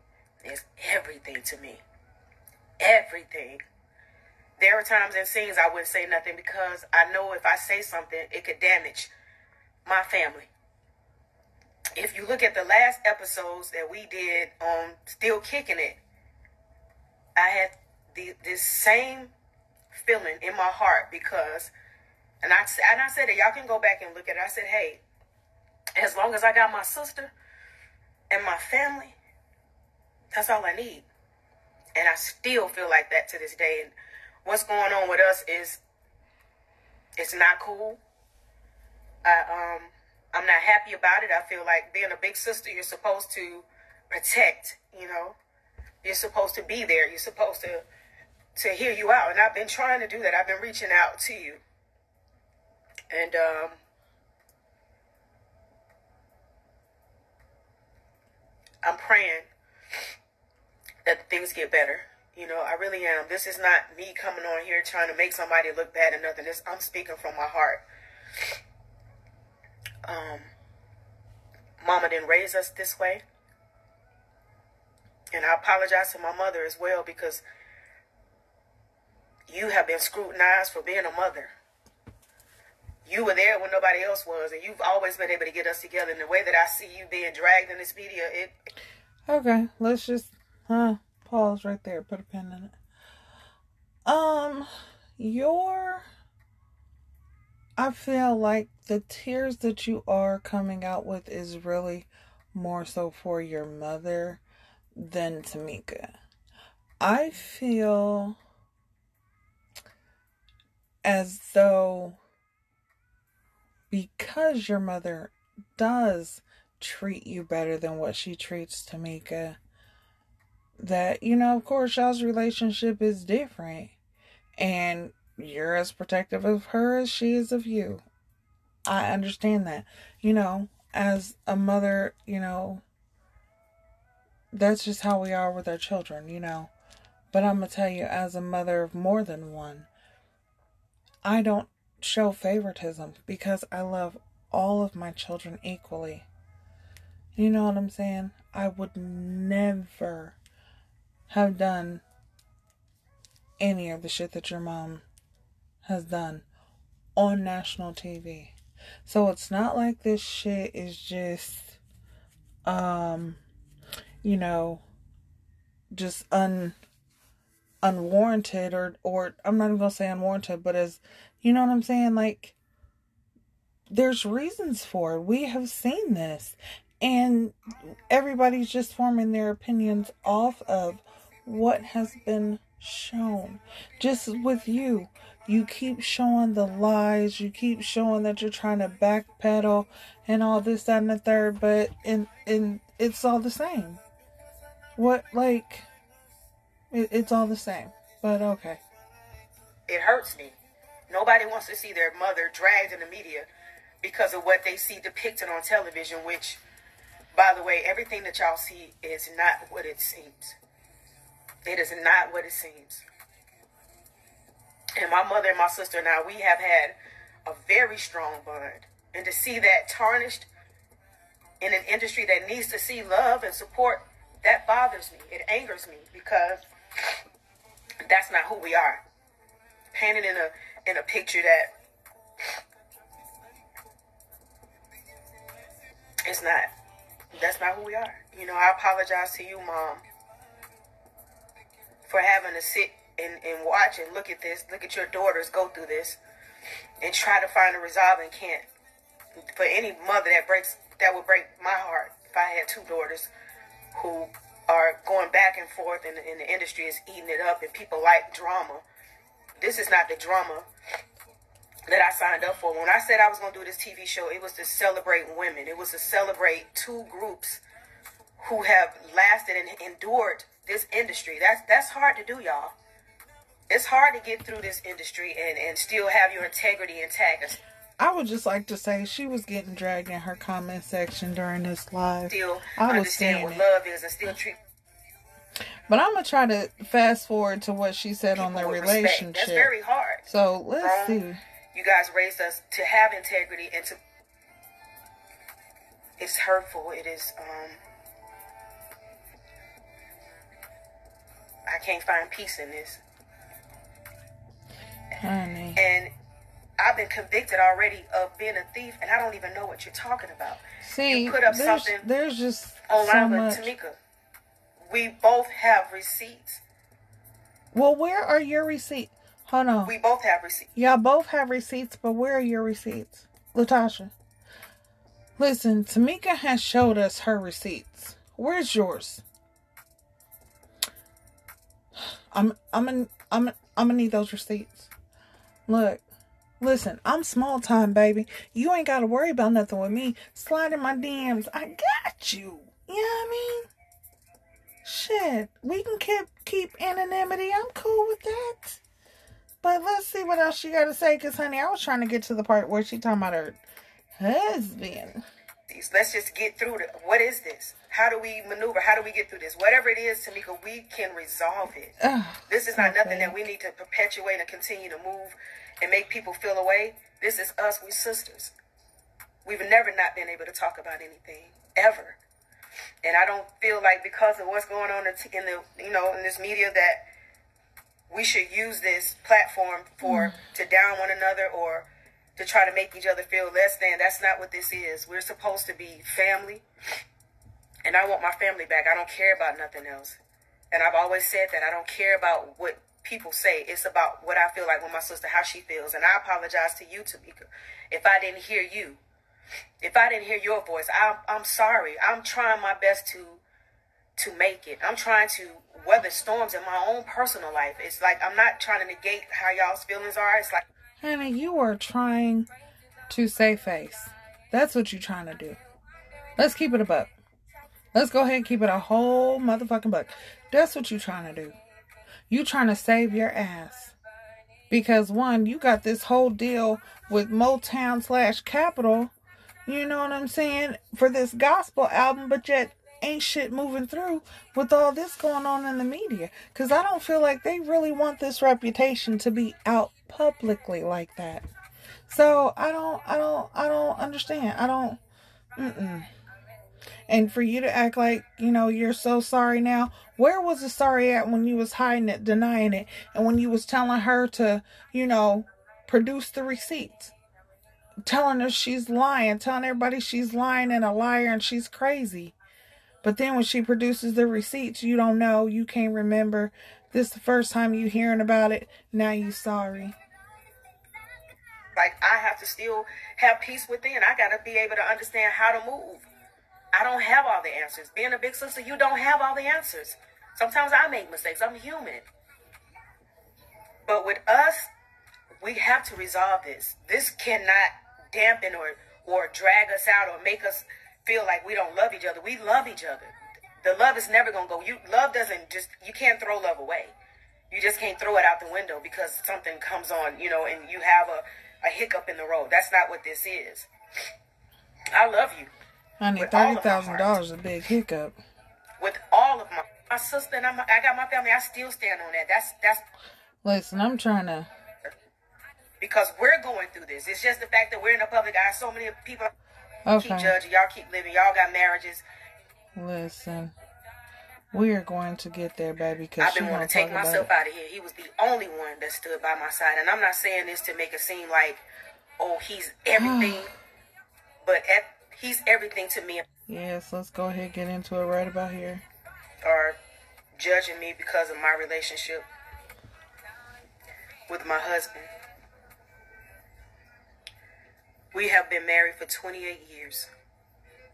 is everything to me. Everything. There are times and scenes I wouldn't say nothing because I know if I say something, it could damage my family. If you look at the last episodes that we did on Still Kicking It, I had the this same feeling in my heart because, and I and I said it. Y'all can go back and look at it. I said, hey, as long as I got my sister and my family, that's all I need. And I still feel like that to this day. And what's going on with us is it's not cool. I um I'm not happy about it. I feel like being a big sister, you're supposed to protect, you know. You're supposed to be there. You're supposed to to hear you out. And I've been trying to do that. I've been reaching out to you. And um I'm praying that things get better. You know, I really am. This is not me coming on here trying to make somebody look bad or nothing. This I'm speaking from my heart. Um, Mama didn't raise us this way, and I apologize to my mother as well because you have been scrutinized for being a mother. You were there when nobody else was, and you've always been able to get us together. And the way that I see you being dragged in this media, it Okay, let's just huh pause right there. Put a pin in it. Um, your I feel like the tears that you are coming out with is really more so for your mother than Tamika. I feel as though because your mother does treat you better than what she treats Tamika, that, you know, of course, y'all's relationship is different. And you're as protective of her as she is of you. I understand that. You know, as a mother, you know, that's just how we are with our children, you know. But I'm going to tell you, as a mother of more than one, I don't show favoritism because I love all of my children equally. You know what I'm saying? I would never have done any of the shit that your mom has done on national TV. So it's not like this shit is just um you know just un unwarranted or or I'm not even gonna say unwarranted, but as you know what I'm saying, like there's reasons for it. We have seen this. And everybody's just forming their opinions off of what has been shown. Just with you, you keep showing the lies, you keep showing that you're trying to backpedal and all this, that, and the third, but in in it's all the same. What like it, it's all the same. But okay. it hurts me. Nobody wants to see their mother dragged in the media because of what they see depicted on television, which, by the way, everything that y'all see is not what it seems. It is not what it seems. And my mother and my sister and I, we have had a very strong bond. And to see that tarnished in an industry that needs to see love and support, that bothers me. It angers me because that's not who we are. Painted in a in a picture that it's not. That's not who we are. You know, I apologize to you, mom, for having to sit and, and watch and look at this, look at your daughters go through this and try to find a resolve and can't. For any mother that breaks that would break my heart if I had two daughters who are going back and forth and, and the industry is eating it up and people like drama. This is not the drama that I signed up for. When I said I was going to do this TV show, it was to celebrate women. It was to celebrate two groups who have lasted and endured this industry. That's that's hard to do, y'all. It's hard to get through this industry and, and still have your integrity intact. I would just like to say she was getting dragged in her comment section during this live. Still I was understand seeing what it. love is and still treat But I'm gonna try to fast forward to what she said on their relationship. That's very hard. So let's Grown, see. You guys raised us to have integrity and to. It's hurtful. It is. um I can't find peace in this. Honey. And I've been convicted already of being a thief, and I don't even know what you're talking about. See, you put up there's, something there's just online so with much. Tamika. We both have receipts. Well, where are your receipts? Hold on. We both have receipts. Y'all both have receipts, but where are your receipts? LaTocha. Listen, Tamika has showed us her receipts. Where's yours? I'm I'm in, I'm I'm gonna need those receipts. Look, listen, I'm small time, baby. You ain't gotta worry about nothing with me. Slide in my DMs. I got you. You know what I mean? shit, we can keep keep anonymity. I'm cool with that. But let's see what else she got to say. Cause honey, I was trying to get to the part where she talking about her husband. Let's just get through it. What is this? How do we maneuver? How do we get through this? Whatever it is, Tamika, we can resolve it. This is not nothing that we need to perpetuate and continue to move and make people feel away. This is us. We sisters. We've never not been able to talk about anything ever, and I don't feel like because of what's going on in the you know in this media that we should use this platform for mm-hmm. to down one another or to try to make each other feel less than. That's not what this is. We're supposed to be family, and I want my family back. I don't care about nothing else. And I've always said that I don't care about what people say. It's about what I feel like with my sister, how she feels. And I apologize to you, Tamika, if I didn't hear you. If I didn't hear your voice, I'm I'm sorry. I'm trying my best to to make it. I'm trying to weather storms in my own personal life. It's like I'm not trying to negate how y'all's feelings are. It's like Honey, you are trying to save face. That's what you're trying to do. Let's keep it a buck. Let's go ahead and keep it a whole motherfucking buck. That's what you're trying to do. You trying to save your ass. Because one, you got this whole deal with Motown slash Capitol. You know what I'm saying? For this gospel album, but yet ain't shit moving through with all this going on in the media. Cause I don't feel like they really want this reputation to be out publicly like that. So I don't, I don't, I don't understand. I don't. Mm-mm. And for you to act like you know you're so sorry now, where was the sorry at when you was hiding it, denying it, and when you was telling her to, you know, produce the receipts, telling her she's lying, telling everybody she's lying and a liar and she's crazy. But then when she produces the receipts, you don't know, you can't remember. This the first time you hearing about it. Now you sorry. like I have to still have peace within. I got to be able to understand how to move. I don't have all the answers. Being a big sister, you don't have all the answers. Sometimes I make mistakes. I'm human. But with us, we have to resolve this. This cannot dampen or or drag us out or make us feel like we don't love each other. We love each other. The love is never gonna go. You love doesn't just you can't throw love away. You just can't throw it out the window because something comes on, you know, and you have a, a hiccup in the road. That's not what this is. I love you Honey, thirty thousand dollars is a big hiccup. with all of my my sister and I'm, I got my family. I still stand on that. That's that's Listen, I'm trying to. because we're going through this. It's just the fact that we're in the public eye. So many people keep judging. Y'all keep living. Y'all got marriages. Listen, we are going to get there, baby. Because I've been want wanting to take myself out of here. He was the only one that stood by my side. And I'm not saying this to make it seem like, oh, he's everything. but at, he's everything to me. Yes, let's go ahead and get into it right about here. Are judging me because of my relationship with my husband. We have been married for 28 years.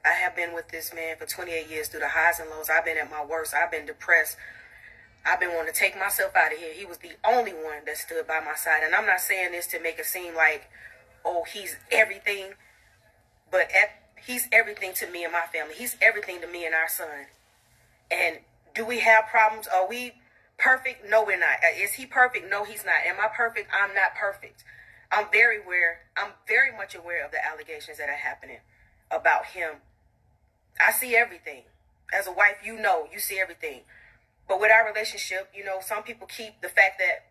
I have been with this man for 28 years through the highs and lows. I've been at my worst. I've been depressed. I've been wanting to take myself out of here. He was the only one that stood by my side. And I'm not saying this to make it seem like, oh, he's everything. But at, he's everything to me and my family. He's everything to me and our son. And do we have problems? Are we perfect? No, we're not. Uh, Is he perfect? No, he's not. Am I perfect? I'm not perfect. I'm very aware. I'm very much aware of the allegations that are happening about him. I see everything. As a wife, you know, you see everything. But with our relationship, you know, some people keep the fact that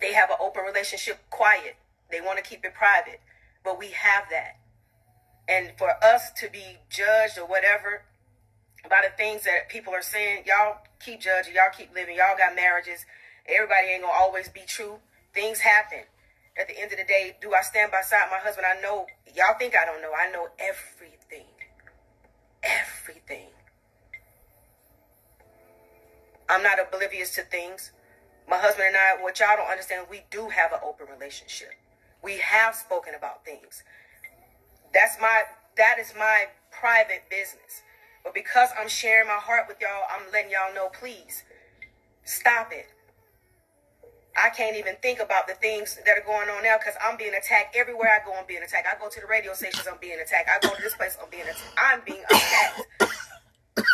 they have an open relationship quiet. They want to keep it private. But we have that. And for us to be judged or whatever by the things that people are saying, y'all keep judging, y'all keep living, y'all got marriages. Everybody ain't gonna always be true. Things happen. At the end of the day, do I stand by side my husband? I know y'all think I don't know. I know everything. Everything. I'm not oblivious to things. My husband and I, what y'all don't understand, we do have an open relationship. We have spoken about things. That's my that is my private business. But because I'm sharing my heart with y'all, I'm letting y'all know, please stop it. I can't even think about the things that are going on now because I'm being attacked everywhere I go. I'm being attacked. I go to the radio stations. I'm being attacked. I go to this place. I'm being attacked. I'm being attacked.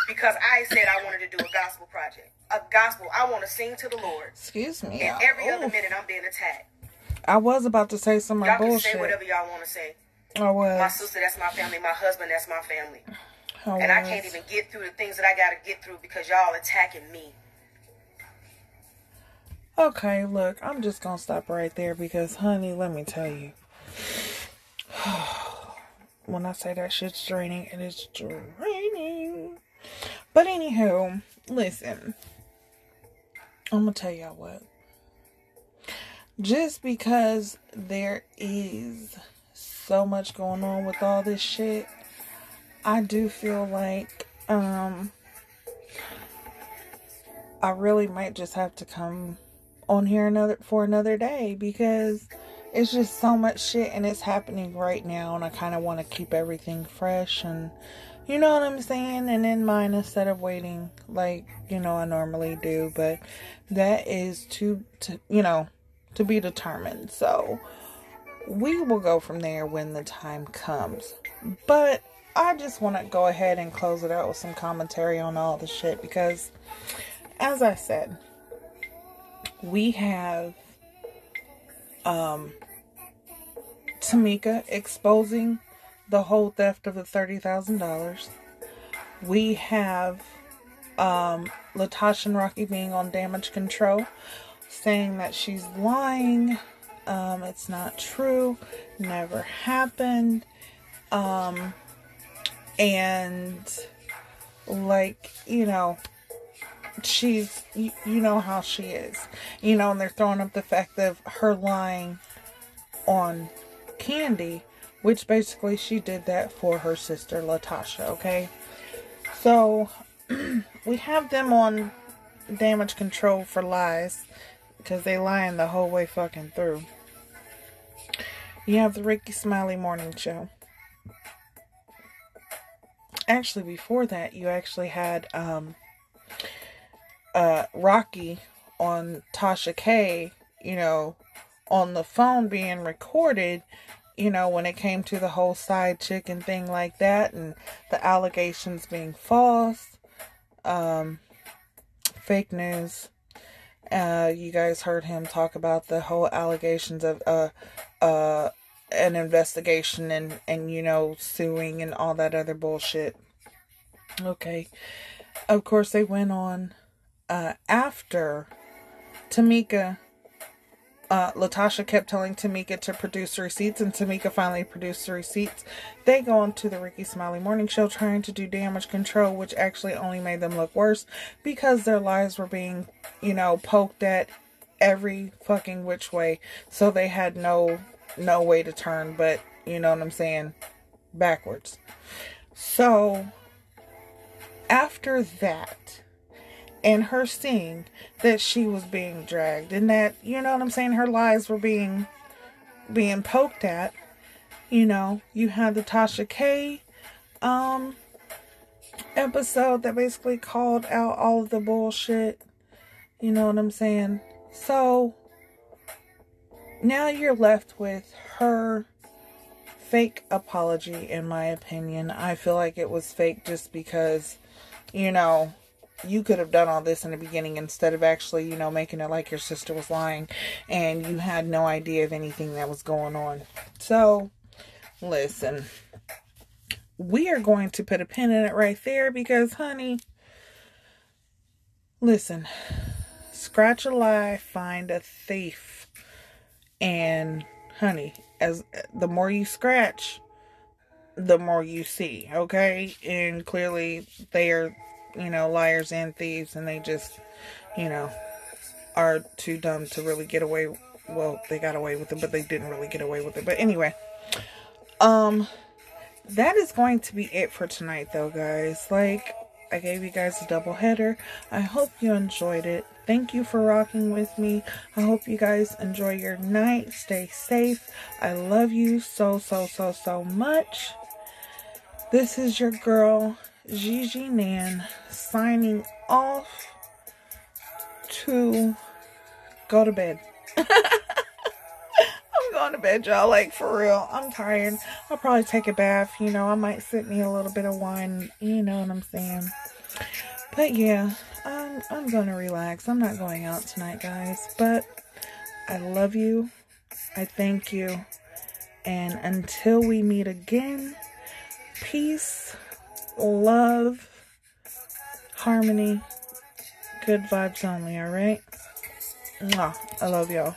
because I said I wanted to do a gospel project. A gospel. I want to sing to the Lord. Excuse me. And every other minute I'm being attacked. I was about to say some of my Y'all can bullshit. say whatever y'all want to say. I was. My sister, that's my family. My husband, that's my family. I and I can't even get through the things that I got to get through because y'all attacking me. Okay, look, I'm just gonna stop right there because, honey, let me tell you. when I say that shit's draining, it is draining. But anywho, listen. I'm gonna tell y'all what. Just because there is so much going on with all this shit, I do feel like um I really might just have to come on here another for another day because it's just so much shit and it's happening right now and I kind of want to keep everything fresh and you know what I'm saying? And in mind instead of waiting like you know I normally do but that is to to you know to be determined. So we will go from there when the time comes but I just want to go ahead and close it out with some commentary on all the shit because as I said we have um Tamika exposing the whole theft of the thirty thousand dollars. We have um LaTocha and Rocky being on damage control, saying that she's lying. Um, it's not true, never happened. Um and like, you know, she's you, you know how she is. You know and they're throwing up the fact of her lying on Kandi which basically she did that for her sister LaTocha okay? So we have them on damage control for lies because they lying the whole way fucking through you have the Rickey Smiley morning show actually before that you actually had um uh Rocky on Tasha K, you know, on the phone being recorded, you know, when it came to the whole side chick and thing like that and the allegations being false, um fake news. Uh you guys heard him talk about the whole allegations of uh uh an investigation and and you know suing and all that other bullshit. Okay. Of course they went on uh, after Tamika, uh, LaTocha kept telling Tamika to produce receipts, and Tamika finally produced the receipts. They go on to the Rickey Smiley Morning Show trying to do damage control, which actually only made them look worse because their lives were being, you know, poked at every fucking which way. So they had no no way to turn, but you know what I'm saying, backwards. So after that and her seeing that she was being dragged and that you know what I'm saying her lies were being being poked at you know you had the Tasha K um episode that basically called out all of the bullshit you know what I'm saying so now you're left with her fake apology in my opinion I feel like it was fake just because you know you could have done all this in the beginning instead of actually, you know, making it like your sister was lying and you had no idea of anything that was going on. So, listen, we are going to put a pin in it right there because, honey, listen, scratch a lie, find a thief. And, honey, as the more you scratch, the more you see, okay? And clearly they are you know, liars and thieves, and they just, you know, are too dumb to really get away. Well, they got away with it, but they didn't really get away with it. But anyway, um, that is going to be it for tonight, though, guys. Like, I gave you guys a double header. I hope you enjoyed it. Thank you for rocking with me. I hope you guys enjoy your night. Stay safe. I love you so, so, so, so much. This is your girl, Gigi Nan signing off to go to bed. I'm going to bed, y'all. Like, for real. I'm tired. I'll probably take a bath. You know, I might sip me a little bit of wine. You know what I'm saying? But yeah, I'm, I'm going to relax. I'm not going out tonight, guys. But I love you. I thank you. And until we meet again, peace, love, harmony, good vibes only, alright? I love y'all.